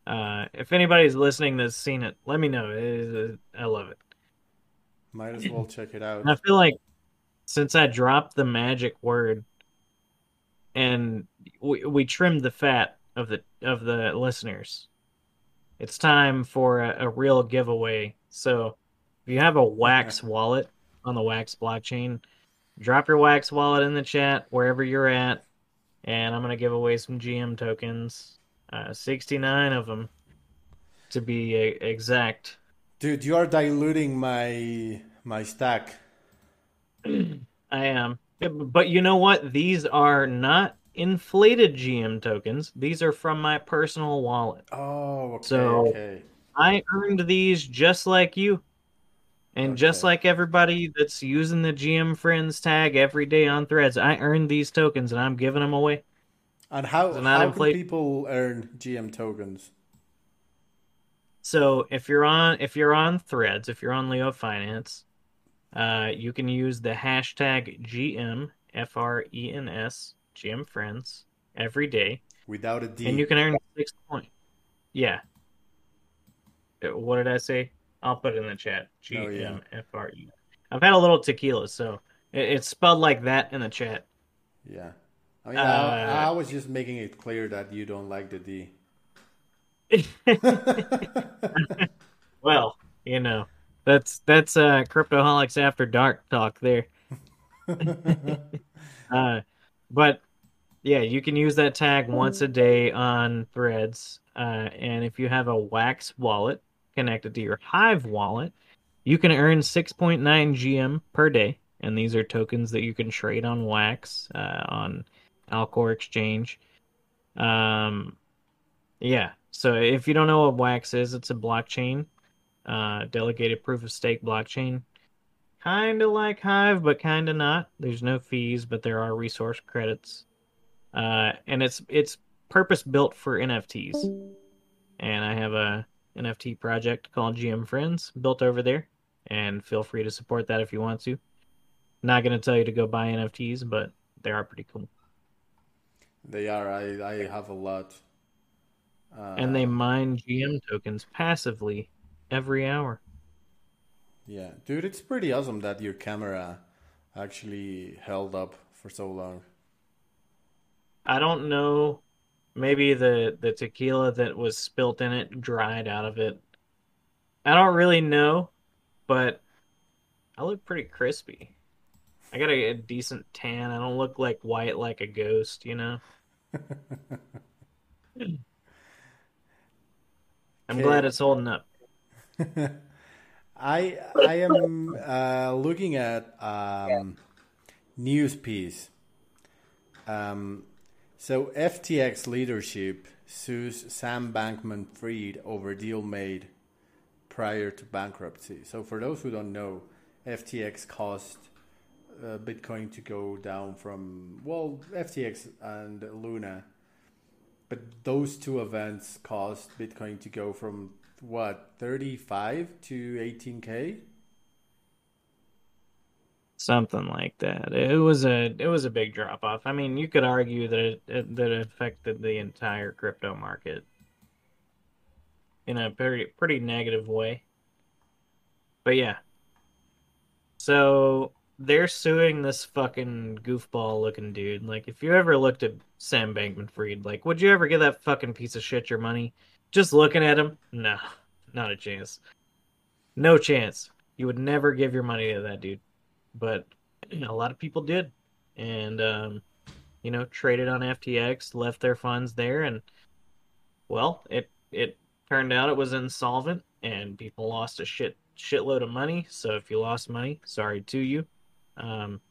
Uh, if anybody's listening that's seen it, let me know. It is, I love it. Might as well check it out. And I feel like since I dropped the magic word and we, we trimmed the fat of the of the listeners, it's time for a, a real giveaway. So if you have a Wax wallet on the Wax blockchain, drop your Wax wallet in the chat wherever you're at, and I'm gonna give away some GM tokens, uh, 69 of them to be uh, exact. Dude, you are diluting my my stack. (clears throat) I am. But you know what? These are not inflated GM tokens. These are from my personal wallet. Oh, okay, So- okay. I earned these just like you. And just like everybody that's using the GM Friends tag every day on threads, I earned these tokens and I'm giving them away. And how how can inflate- people earn GM tokens? So if you're on if you're on threads, if you're on Leo Finance, uh, you can use the hashtag GM F R E N S GM Friends every day. Without a D. and you can earn six points. Yeah. Uh, What did I say? I'll put it in the chat. G. M F R E. I've had a little tequila, so it- it's spelled like that in the chat. Yeah. I mean, Uh, I, I was just making it clear that you don't like the D. (laughs) well, you know, that's that's uh, cryptoholics after dark talk there. (laughs) uh, but yeah, you can use that tag once a day on Threads, uh, and if you have a Wax wallet connected to your Hive wallet, you can earn 6.9 GM per day, and these are tokens that you can trade on Wax uh, on Alcor Exchange. Um, yeah. So if you don't know what Wax is, it's a blockchain, uh, delegated proof of stake blockchain. Kind of like Hive, but kind of not. There's no fees, but there are resource credits. Uh, and it's it's purpose built for NFTs. And I have a NFT project called GM Friends built over there, and feel free to support that if you want to. Not gonna tell you to go buy NFTs, but they are pretty cool. They are. I, I have a lot. Uh, and they mine GM tokens passively every hour. Yeah, dude, it's pretty awesome that your camera actually held up for so long. I don't know. Maybe the the tequila that was spilt in it dried out of it. I don't really know, but I look pretty crispy. I got a, a decent tan. I don't look like white like a ghost, you know. (laughs) I'm Okay. glad it's holding up. (laughs) I I am uh, looking at um, news piece. Um, so FTX leadership sues Sam Bankman-Fried over deal made prior to bankruptcy. So for those who don't know, FTX caused uh, Bitcoin to go down from well FTX and Luna, but those two events caused Bitcoin to go from what 35 to 18k Something like that. It was a it was a big drop off. I mean, you could argue that it, it that it affected the entire crypto market in a pretty pretty negative way. But yeah. So they're suing this fucking goofball looking dude. Like if you ever looked at Sam Bankman Fried, like would you ever give that fucking piece of shit your money? Just looking at him? No, not a chance. No chance. You would never give your money to that dude but you know, a lot of people did and um, you know traded on ftx left their funds there and well it it turned out it was insolvent and people lost a shit shitload of money. So if you lost money, sorry to you. Um,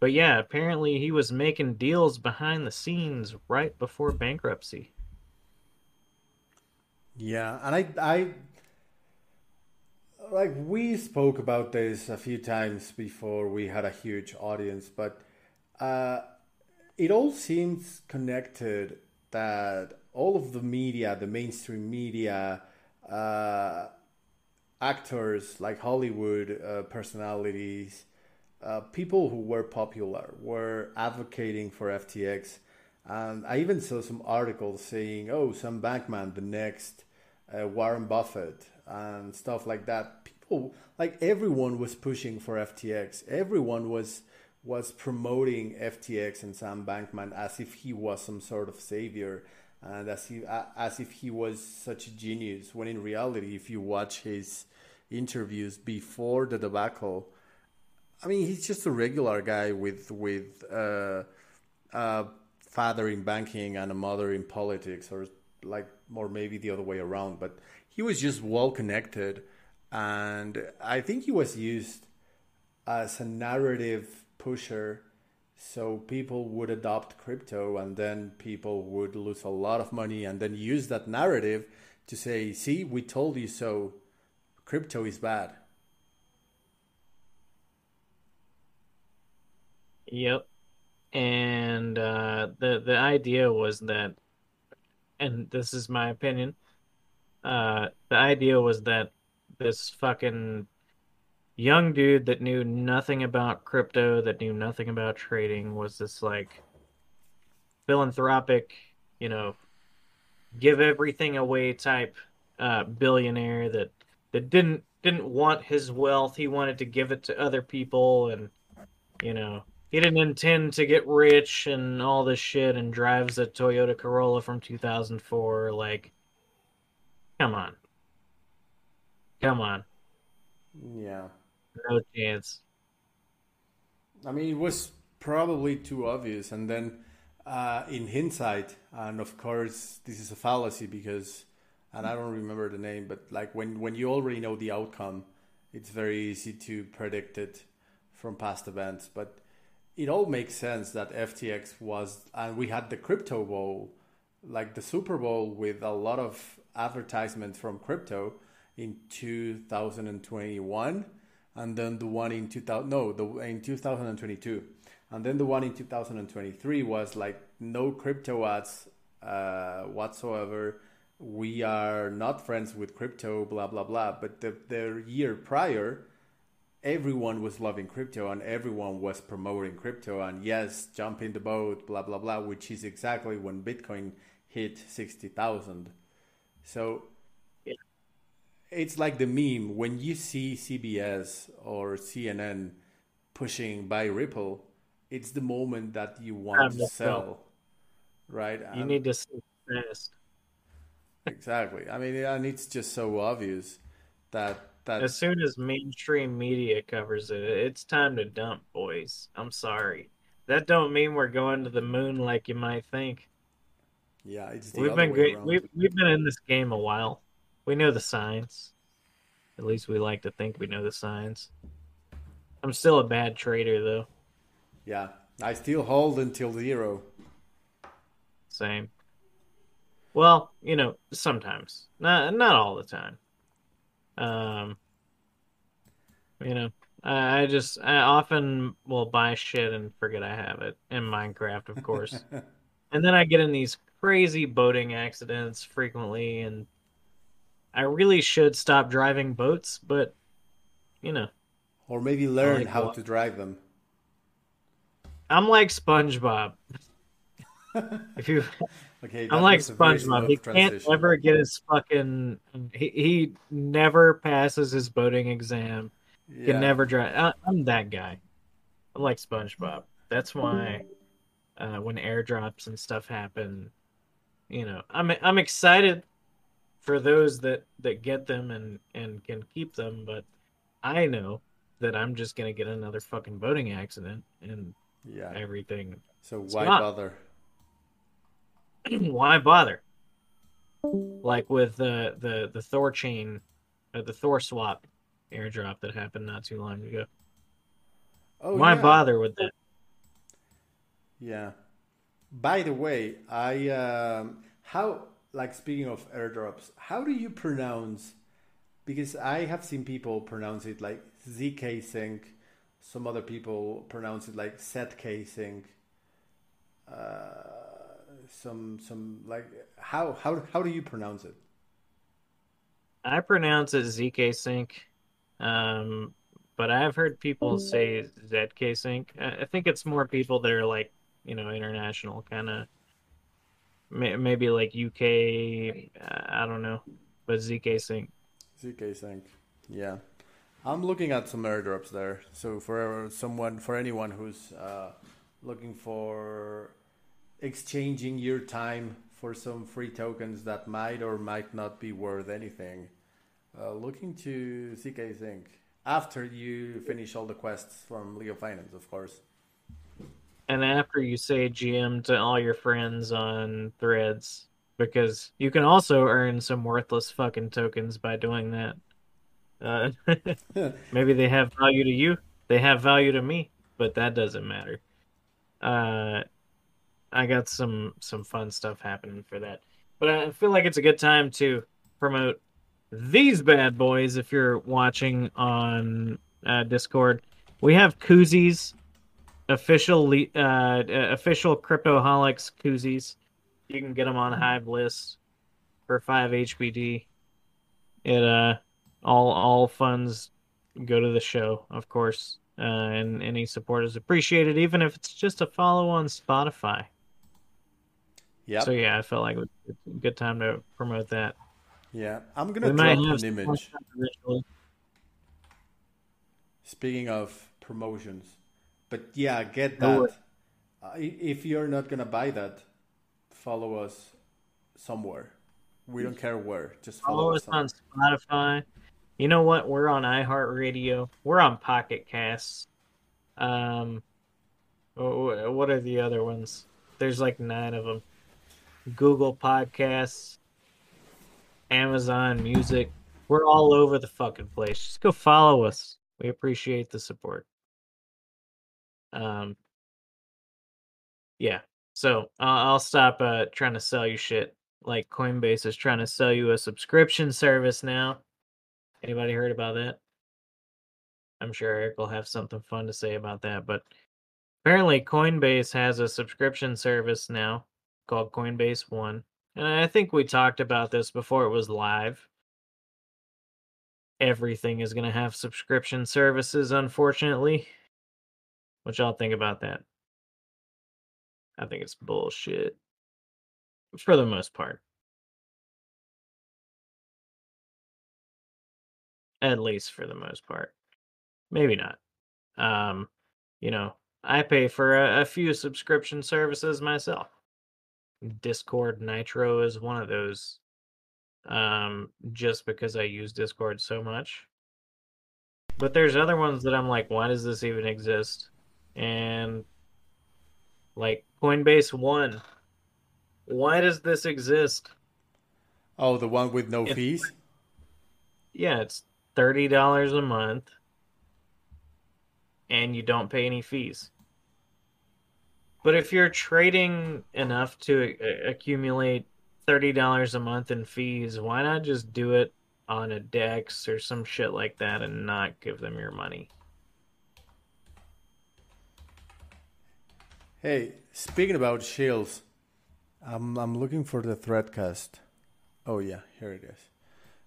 but yeah, apparently he was making deals behind the scenes right before bankruptcy. Yeah, and I, I, like we spoke about this a few times before we had a huge audience, but uh, it all seems connected. That all of the media, the mainstream media, uh, actors like Hollywood uh, personalities, uh, people who were popular were advocating for FTX. And I even saw some articles saying, oh, Sam Bankman, the next uh, Warren Buffett, and stuff like that. People, like everyone was pushing for FTX. Everyone was was promoting FTX and Sam Bankman as if he was some sort of savior and as if as if he was such a genius. When in reality, if you watch his interviews before the debacle, I mean, he's just a regular guy with with uh, a father in banking and a mother in politics, or like, or maybe the other way around. But he was just well connected, and I think he was used as a narrative pusher so people would adopt crypto and then people would lose a lot of money and then use that narrative to say see we told you so crypto is bad Yep. And uh, the the idea was that, and this is my opinion. Uh, the idea was that this fucking young dude that knew nothing about crypto, that knew nothing about trading, was this like philanthropic, you know, give everything away type uh, billionaire that that didn't didn't want his wealth. He wanted to give it to other people, and you know, he didn't intend to get rich and all this shit. And drives a Toyota Corolla from 2004. Like, come on, come on. Yeah. No chance. I mean, it was probably too obvious. And then uh, in hindsight, and of course, this is a fallacy because, and I don't remember the name, but like when, when you already know the outcome, it's very easy to predict it from past events. But it all makes sense that FTX was, and we had the crypto bowl, like the Super Bowl with a lot of advertisement from crypto in 2021 and then the one in 2000 no the in 2022 and then the one in 2023 was like no crypto ads uh, whatsoever. We are not friends with crypto blah blah blah. But the, the year prior everyone was loving crypto and everyone was promoting crypto. And yes jump in the boat blah blah blah which is exactly when bitcoin hit 60000 so it's like the meme when you see CBS or CNN pushing buy Ripple, it's the moment that you want to sell, right? You need to sell fast. exactly. I mean, and it's just so obvious that that as soon as mainstream media covers it, it's time to dump, boys. I'm sorry. That don't mean we're going to the moon like you might think. Yeah, it's we've been great. We've we've been in this game a while. We know the signs. At least we like to think we know the signs. I'm still a bad trader, though. Yeah, I still hold until zero. Same. Well, you know, sometimes, not not all the time. Um, you know, I, I just I often will buy shit and forget I have it in Minecraft, of course, (laughs) and then I get in these crazy boating accidents frequently, and I really should stop driving boats, but you know. Or maybe learn like how to drive them. I'm like SpongeBob. (laughs) if you (laughs) Okay, I'm like SpongeBob. He can't ever get his fucking he, he never passes his boating exam. Yeah. Can never drive. I, I'm that guy. I'm like SpongeBob. That's why uh, when airdrops and stuff happen, you know, I'm I'm excited for those that that get them and and can keep them but i know that i'm just gonna get another fucking boating accident and yeah everything so why not. bother (clears throat) why bother like with the the the THORChain, uh, the THORSwap airdrop that happened not too long ago. Oh, Why yeah. bother with that? Yeah. By the way, I um, how like speaking of airdrops, how do you pronounce? Because I have seen people pronounce it like zk sync. Some other people pronounce it like zk sync. Uh, some some like how how how do you pronounce it? I pronounce it ZK Sync, um, but I've heard people say ZK Sync. I I think it's more people that are like, you know, international kind of, maybe like UK. I don't know, but ZK Sync. ZK Sync. Yeah. I'm looking at some airdrops there. So for someone, for anyone who's uh, looking for exchanging your time for some free tokens that might or might not be worth anything, uh, looking to ZK Sync after you finish all the quests from Leo Finance, of course. And after you say GM to all your friends on threads, because you can also earn some worthless fucking tokens by doing that. Uh, (laughs) maybe they have value to you, they have value to me, but that doesn't matter. Uh, I got some some fun stuff happening for that, but I feel like it's a good time to promote these bad boys. If you're watching on uh, Discord, we have koozies official uh, uh, official cryptoholics koozies. You can get them on Hive list for five HBD. It uh all all funds go to the show, of course, uh, and any support is appreciated, even if it's just a follow on Spotify. Yeah. So yeah, I felt like it was a good time to promote that. Yeah. I'm gonna might drop an image. more stuff eventually. Speaking of promotions, but yeah, get No that. Uh, if you're not gonna buy that, follow us somewhere. We don't care where. Just follow, Follow us. us on Spotify. You know what? We're on iHeartRadio. We're on Pocket Casts. Um, wh- wh- what are the other ones? There's like nine of them. Google Podcasts, Amazon Music. We're all over the fucking place. Just go follow us. We appreciate the support. Um, yeah. So I'll I'll stop uh, trying to sell you shit. Like Coinbase is trying to sell you a subscription service now. Anybody heard about that? I'm sure Eric will have something fun to say about that. But apparently, Coinbase has a subscription service now called Coinbase One. And I think we talked about this before it was live. Everything is going to have subscription services, unfortunately. What y'all think about that? I think it's bullshit. For the most part. At least for the most part. Maybe not. Um, you know, I pay for a, a few subscription services myself. Discord Nitro is one of those. Um, just because I use Discord so much. But there's other ones that I'm like, why does this even exist? And like Coinbase One. Why does this exist? Oh, the one with no If- fees. Yeah, it's thirty dollars a month, and you don't pay any fees. But if you're trading enough to accumulate thirty dollars a month in fees, why not just do it on a Dex or some shit like that and not give them your money? Hey, speaking about shields, I'm I'm looking for the threadcast. Oh yeah, here it is.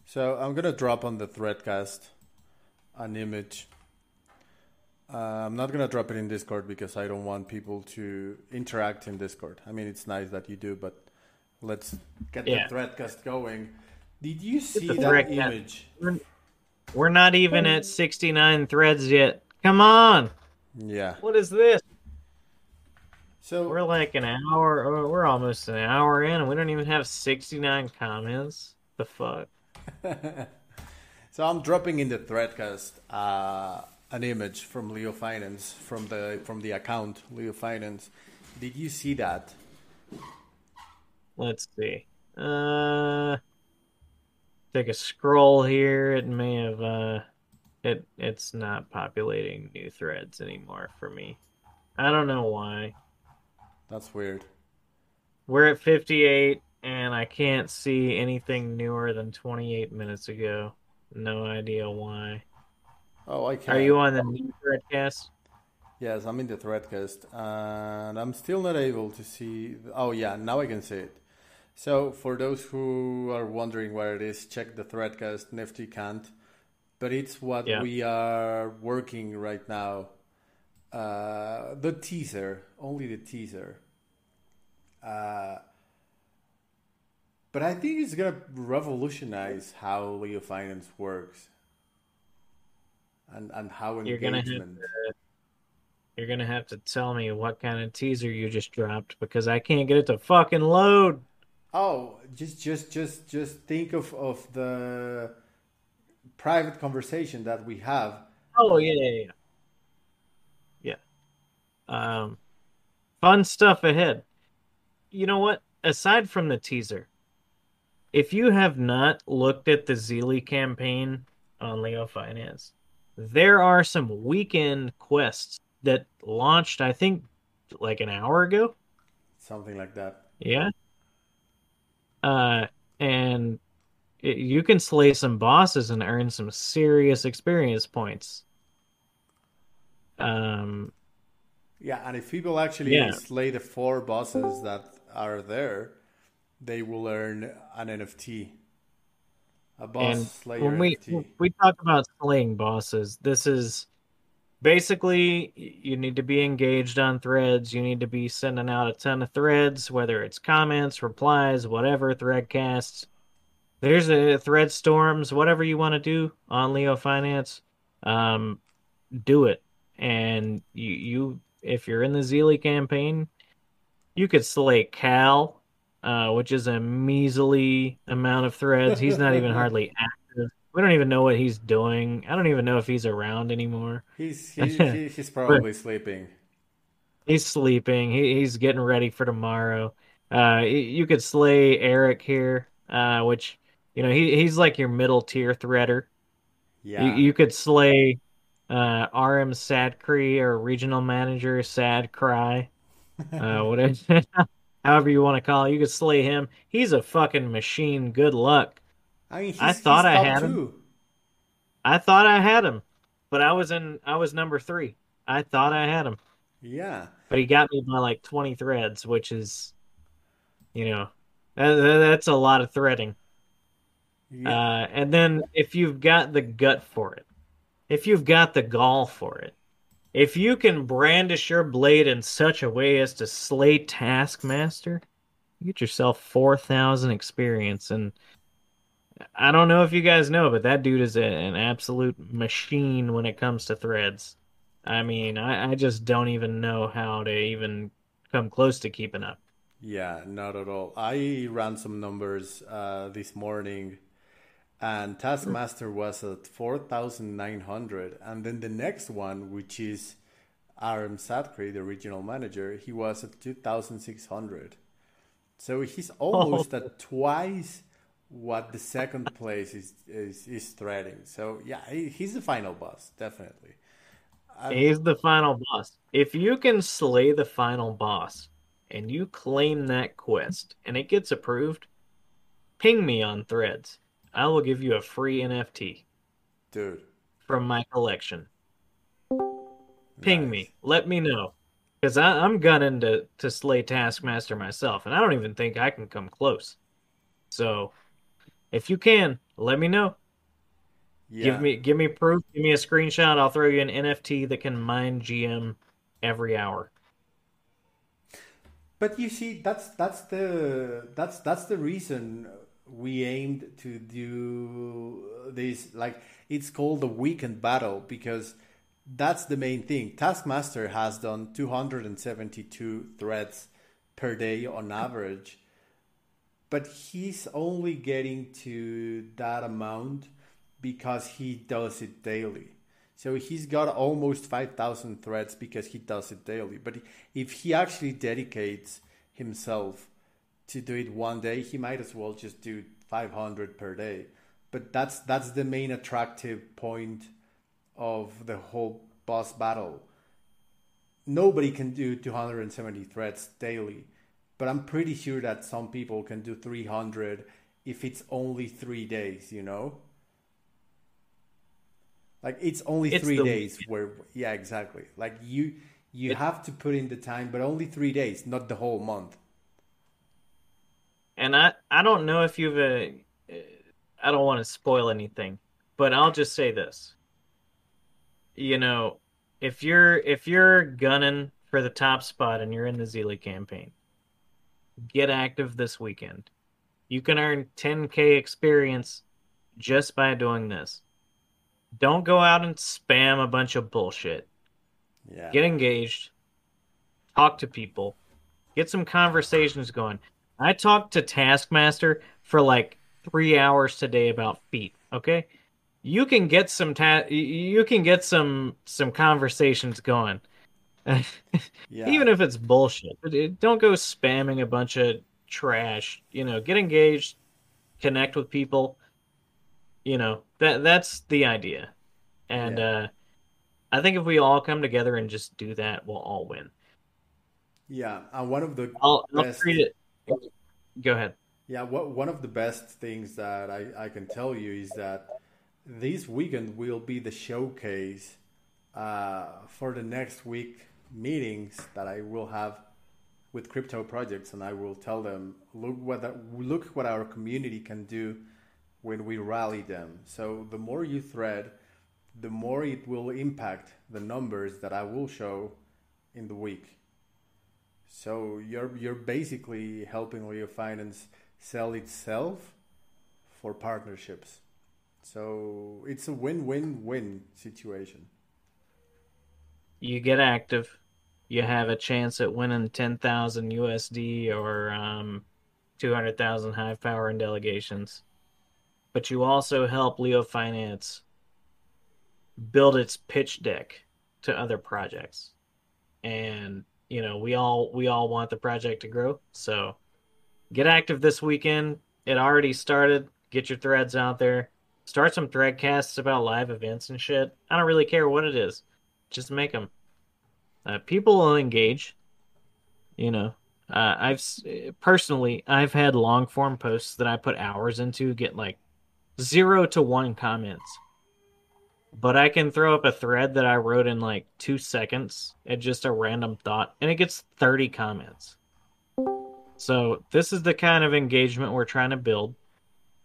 So I'm gonna drop on the threadcast an image. Uh, I'm not gonna drop it in Discord because I don't want people to interact in Discord. I mean, it's nice that you do, but let's get Yeah. the threadcast going. Did you see the that image? We're not even at sixty nine threads yet. Come on, Yeah. what is this? So We're like an hour. or We're almost an hour in, and we don't even have sixty nine comments. The fuck. (laughs) so I'm dropping in the threadcast uh, an image from Leo Finance from the from the account Leo Finance. Did you see that? Let's see. Uh, take a scroll here. It may have uh, it it's not populating new threads anymore for me. I don't know why. That's weird. We're at 58 and I can't see anything newer than 28 minutes ago. No idea why. Oh, I can't. Are you on the new threadcast? Yes, I'm in the threadcast, and I'm still not able to see. Oh, yeah, now I can see it. So, for those who are wondering where it is, check the threadcast. Nifty can't, but it's what Yeah. we are working right now. Uh, the teaser, only the teaser. Uh, but I think it's gonna revolutionize how Leo Finance works, and and how You're gonna have engagement. You're gonna have to tell me what kind of teaser you just dropped because I can't get it to fucking load. Oh, just just just just think of of the private conversation that we have. Oh yeah, yeah, yeah. Um, fun stuff ahead. You know what? Aside from the teaser, if you have not looked at the Zealy campaign on Leo Finance, there are some weekend quests that launched, I think, like an hour ago. Something like that. Yeah. Uh, and it, you can slay some bosses and earn some serious experience points. Um, Yeah, and if people actually Yeah. slay the four bosses that are there, they will earn an NFT. A boss and slayer when we NFT. we talk about slaying bosses, this is basically you need to be engaged on threads. You need to be sending out a ton of threads, whether it's comments, replies, whatever, threadcasts. There's a thread storms, whatever you want to do on Leo Finance, um, do it. And you, you, if you're in the Zealy campaign, you could slay Cal, uh, which is a measly amount of threads. He's not even (laughs) hardly active. We don't even know what he's doing. I don't even know if he's around anymore. He's (laughs) he, he, he's probably sleeping. He's sleeping. He, he's getting ready for tomorrow. Uh, you could slay Eric here, uh, which you know he he's like your middle tier threader. Yeah. You, you could slay uh, RM Sadcree or regional manager Sad Cry, uh, whatever, (laughs) (laughs) however you want to call it. You could slay him. He's a fucking machine. Good luck. I mean, I thought I had him. I thought I had him, but I was in. I was number three. I thought I had him, Yeah. but he got me by like twenty threads, which is, you know, that, that's a lot of threading. Yeah. Uh, and then if you've got the gut for it, if you've got the gall for it, if you can brandish your blade in such a way as to slay Taskmaster, you get yourself 4,000 experience. And I don't know if you guys know, but that dude is a, an absolute machine when it comes to threads. I mean, I, I just don't even know how to even come close to keeping up. Yeah, not at all. I ran some numbers uh, this morning, and Taskmaster was at 4,900. And then the next one, which is Aram Sadkri, the regional manager, he was at 2,600. So he's oh. almost at twice what the second place is, is, is threading. So yeah, he, he's the final boss, definitely. I- He's the final boss. If you can slay the final boss and you claim that quest and it gets approved, ping me on threads. I will give you a free NFT Dude. from my collection. Ping nice. me. Let me know. Because I'm gunning to, to slay Taskmaster myself, and I don't even think I can come close. So if you can, let me know. Yeah. Give me give me proof, give me a screenshot, I'll throw you an NFT that can mine GM every hour. But you see, that's that's the that's that's the reason we aimed to do this. Like it's called the weekend battle because that's the main thing. Taskmaster has done 272 threads per day on average, but he's only getting to that amount because he does it daily. So he's got almost 5,000 threads because he does it daily. But if he actually dedicates himself to do it one day, he might as well just do 500 per day. But that's that's the main attractive point of the whole boss battle. Nobody can do 270 threats daily, but I'm pretty sure that some people can do 300 if it's only three days, you know? Like it's only It's three the- days where, yeah, exactly. Like you, you have to put in the time, but only three days, not the whole month. And I, I don't know if you've, uh, I don't want to spoil anything, but I'll just say this. You know, if you're if you're gunning for the top spot and you're in the Zealy campaign, get active this weekend. You can earn 10k experience just by doing this. Don't go out and spam a bunch of bullshit. Yeah. Get engaged. Talk to people. Get some conversations going. I talked to Taskmaster for like three hours today about feet. Okay, you can get some ta- you can get some some conversations going, (laughs) yeah. even if it's bullshit. Don't go spamming a bunch of trash. You know, get engaged, connect with people. You know that that's the idea, and Yeah. uh, I think if we all come together and just do that, we'll all win. yeah. And one of the I'll, I'll best, treat it. Go ahead. yeah, what, one of the best things that I, I can tell you is that this weekend will be the showcase uh, for the next week meetings that I will have with crypto projects, and I will tell them, look what look what our community can do when we rally them. So the more you thread, the more it will impact the numbers that I will show in the week. So you're you're basically helping Leo Finance sell itself for partnerships. So it's a win-win-win situation. You get active. You have a chance at winning 10,000 USD or um, 200,000 Hive Power and delegations. But you also help Leo Finance build its pitch deck to other projects. And you know, we all we all want the project to grow. So get active this weekend. It already started. Get your threads out there. Start some thread casts about live events and shit. I don't really care what it is. Just make them. Uh, people will engage. You know, uh, I've personally I've had long form posts that I put hours into get like zero to one comments. But I can throw up a thread that I wrote in like two seconds at just a random thought, and it gets 30 comments. So, this is the kind of engagement we're trying to build,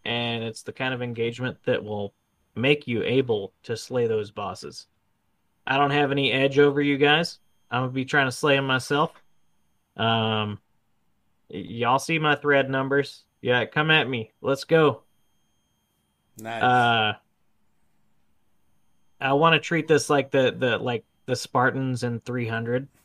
and it's the kind of engagement that will make you able to slay those bosses. I don't have any edge over you guys. I'm gonna be trying to slay them myself. Um, y- y'all see my thread numbers? Yeah, come at me. Let's go. Nice. Uh, I want to treat this like the the like the Spartans in 300. (laughs)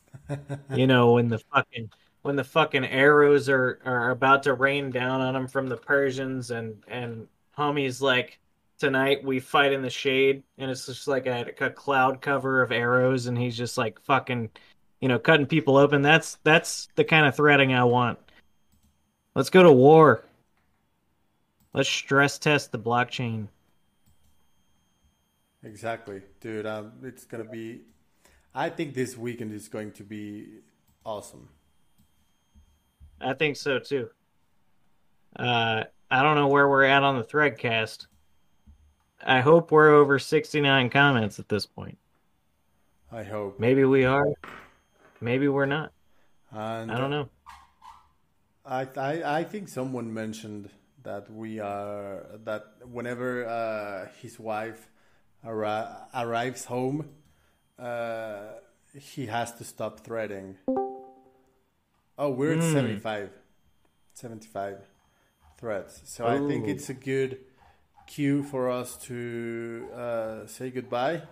You know, when the fucking when the fucking arrows are are about to rain down on them from the Persians, and and homie's like, tonight we fight in the shade, and it's just like a, a cloud cover of arrows, and he's just like fucking, you know, cutting people open. That's that's the kind of threading I want. Let's go to war. Let's stress test the blockchain. Exactly, dude. Um, it's gonna be. I think this weekend is going to be awesome. I think so too. Uh, I don't know where we're at on the threadcast. I hope we're over 69 comments at this point. I hope. Maybe we are. Maybe we're not. And I don't know. I, I I think someone mentioned that we are that whenever uh, his wife arri- arrives home, uh, he has to stop threading. Oh, we're at Hmm. 75. 75 threads. So I think it's a good cue for us to uh, say goodbye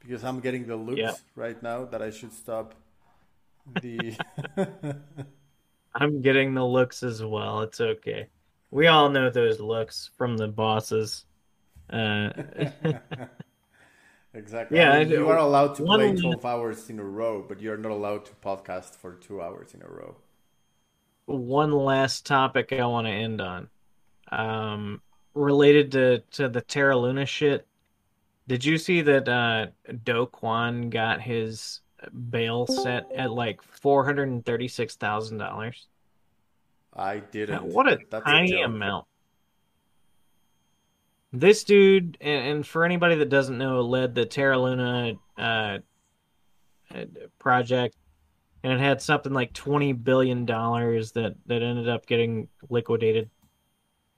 because I'm getting the looks Yeah. right now that I should stop the. (laughs) I'm getting the looks as well. It's okay. We all know those looks from the bosses. Uh, (laughs) (laughs) Exactly. Yeah, I mean, you are allowed to play 12 hours in a row, but you're not allowed to podcast for two hours in a row. one last topic I want to end on. Um, related to to the Terra Luna shit. Did you see that uh Do Kwon got his bail set at like four hundred and thirty six thousand dollars? I didn't. What a That's tiny joke. amount. This dude, and, and for anybody that doesn't know, led the Terra Luna uh, uh, project, and it had something like twenty billion dollars that that ended up getting liquidated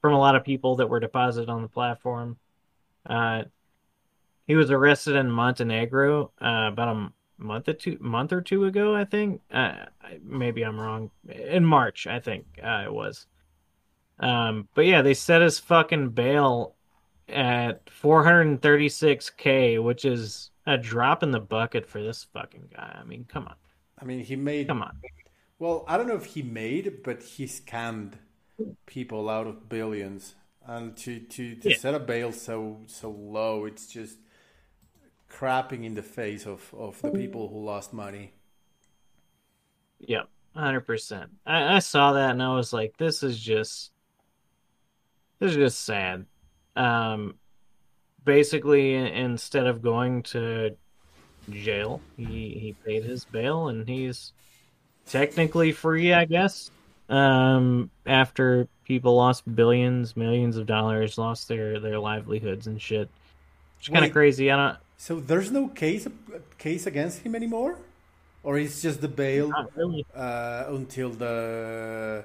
from a lot of people that were deposited on the platform. Uh, he was arrested in Montenegro uh, about a month or two month or two ago, I think. Uh, maybe I'm wrong. In March, I think uh, it was. Um, but yeah, they set his fucking bail at 436k, which is a drop in the bucket for this fucking guy. I mean, come on, I mean, he made. come on. Well, I don't know if he made, but he scammed people out of billions. And to to, to Yeah. set a bail so so low, it's just crapping in the face of, of the people who lost money. Yep, 100%. I, I saw that and I was like, this is just, this is just sad. Um, basically, instead of going to jail, he, he paid his bail and he's technically free, I guess. Um, after people lost billions, millions of dollars, lost their, their livelihoods and shit. It's kind of crazy. I don't, So there's no case case against him anymore, or it's just the bail really. uh, until the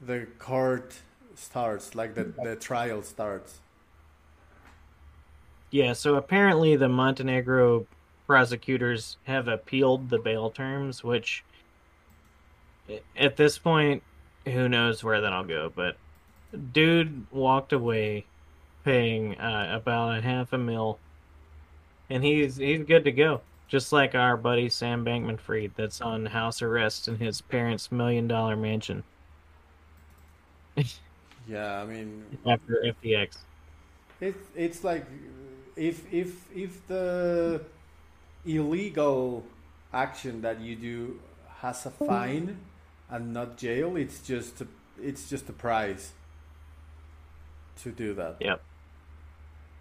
the court starts, like the the trial starts. Yeah, so apparently the Montenegro prosecutors have appealed the bail terms, which at this point, who knows where that'll go. But dude walked away paying uh, about a half a mil, and he's he's good to go. Just like our buddy Sam Bankman Fried, that's on house arrest in his parents' million dollar mansion (laughs) Yeah, I mean, after FTX. It, it's like if if if the illegal action that you do has a fine and not jail, it's just a, it's just a price to do that. Yep.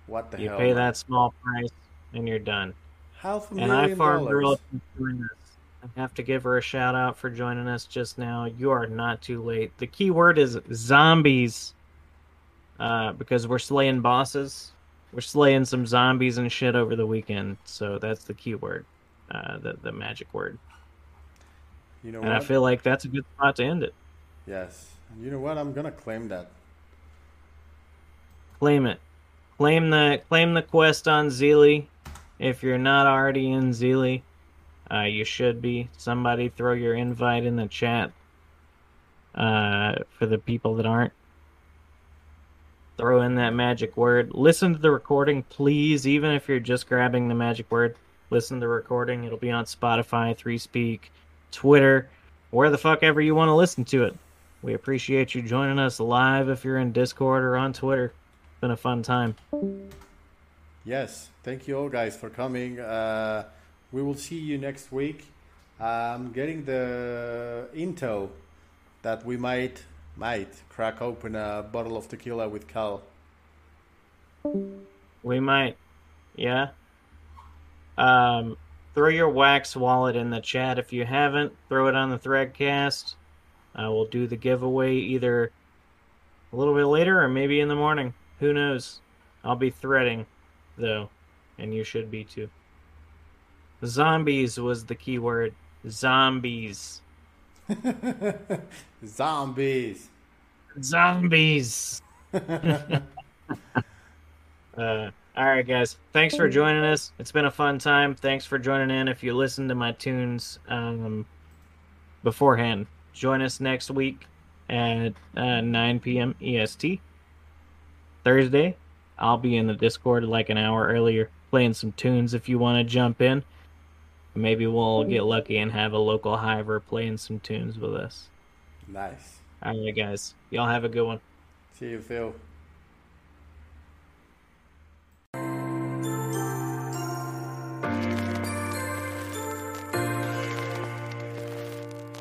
What the You hell? You pay man? that small price, and you're done. half a And I Farm Girl dollars. is joining us. I have to give her a shout out for joining us just now. You are not too late. The key word is zombies. Uh, because we're slaying bosses. We're slaying some zombies and shit over the weekend. So that's the key word. Uh, the, the magic word. You know And I feel like that's a good spot to end it. yes. And you know what? I'm gonna claim that. Claim it. Claim the claim the quest on Zealy. If you're not already in Zealy, uh, you should be. Somebody throw your invite in the chat. Uh, for the people that aren't, throw in that magic word. Listen to the recording, please. Even if you're just grabbing the magic word, listen to the recording. It'll be on Spotify, 3Speak, Twitter, where the fuck ever you want to listen to it. We appreciate you joining us live if you're in Discord or on Twitter been a fun time. Yes. Thank you all guys for coming. Uh, we will see you next week. I'm getting the intel that we might might crack open a bottle of tequila with Cal. We might, yeah. Um, throw your wax wallet in the chat if you haven't. Throw it on the Threadcast. Uh, we'll do the giveaway either a little bit later or maybe in the morning. Who knows? I'll be threading, though, and you should be too. Zombies was the key word. Zombies. (laughs) Zombies. Zombies. (laughs) Uh, all right, guys. Thanks for joining us. It's been a fun time. Thanks for joining in. If you listened to my tunes um, beforehand, join us next week at uh, 9 p.m. EST. Thursday, I'll be in the Discord like an hour earlier playing some tunes if you want to jump in. Maybe we'll hmm. get lucky and have a local hiver playing some tunes with us. Nice. All right, guys. Y'all have a good one. See you, Phil.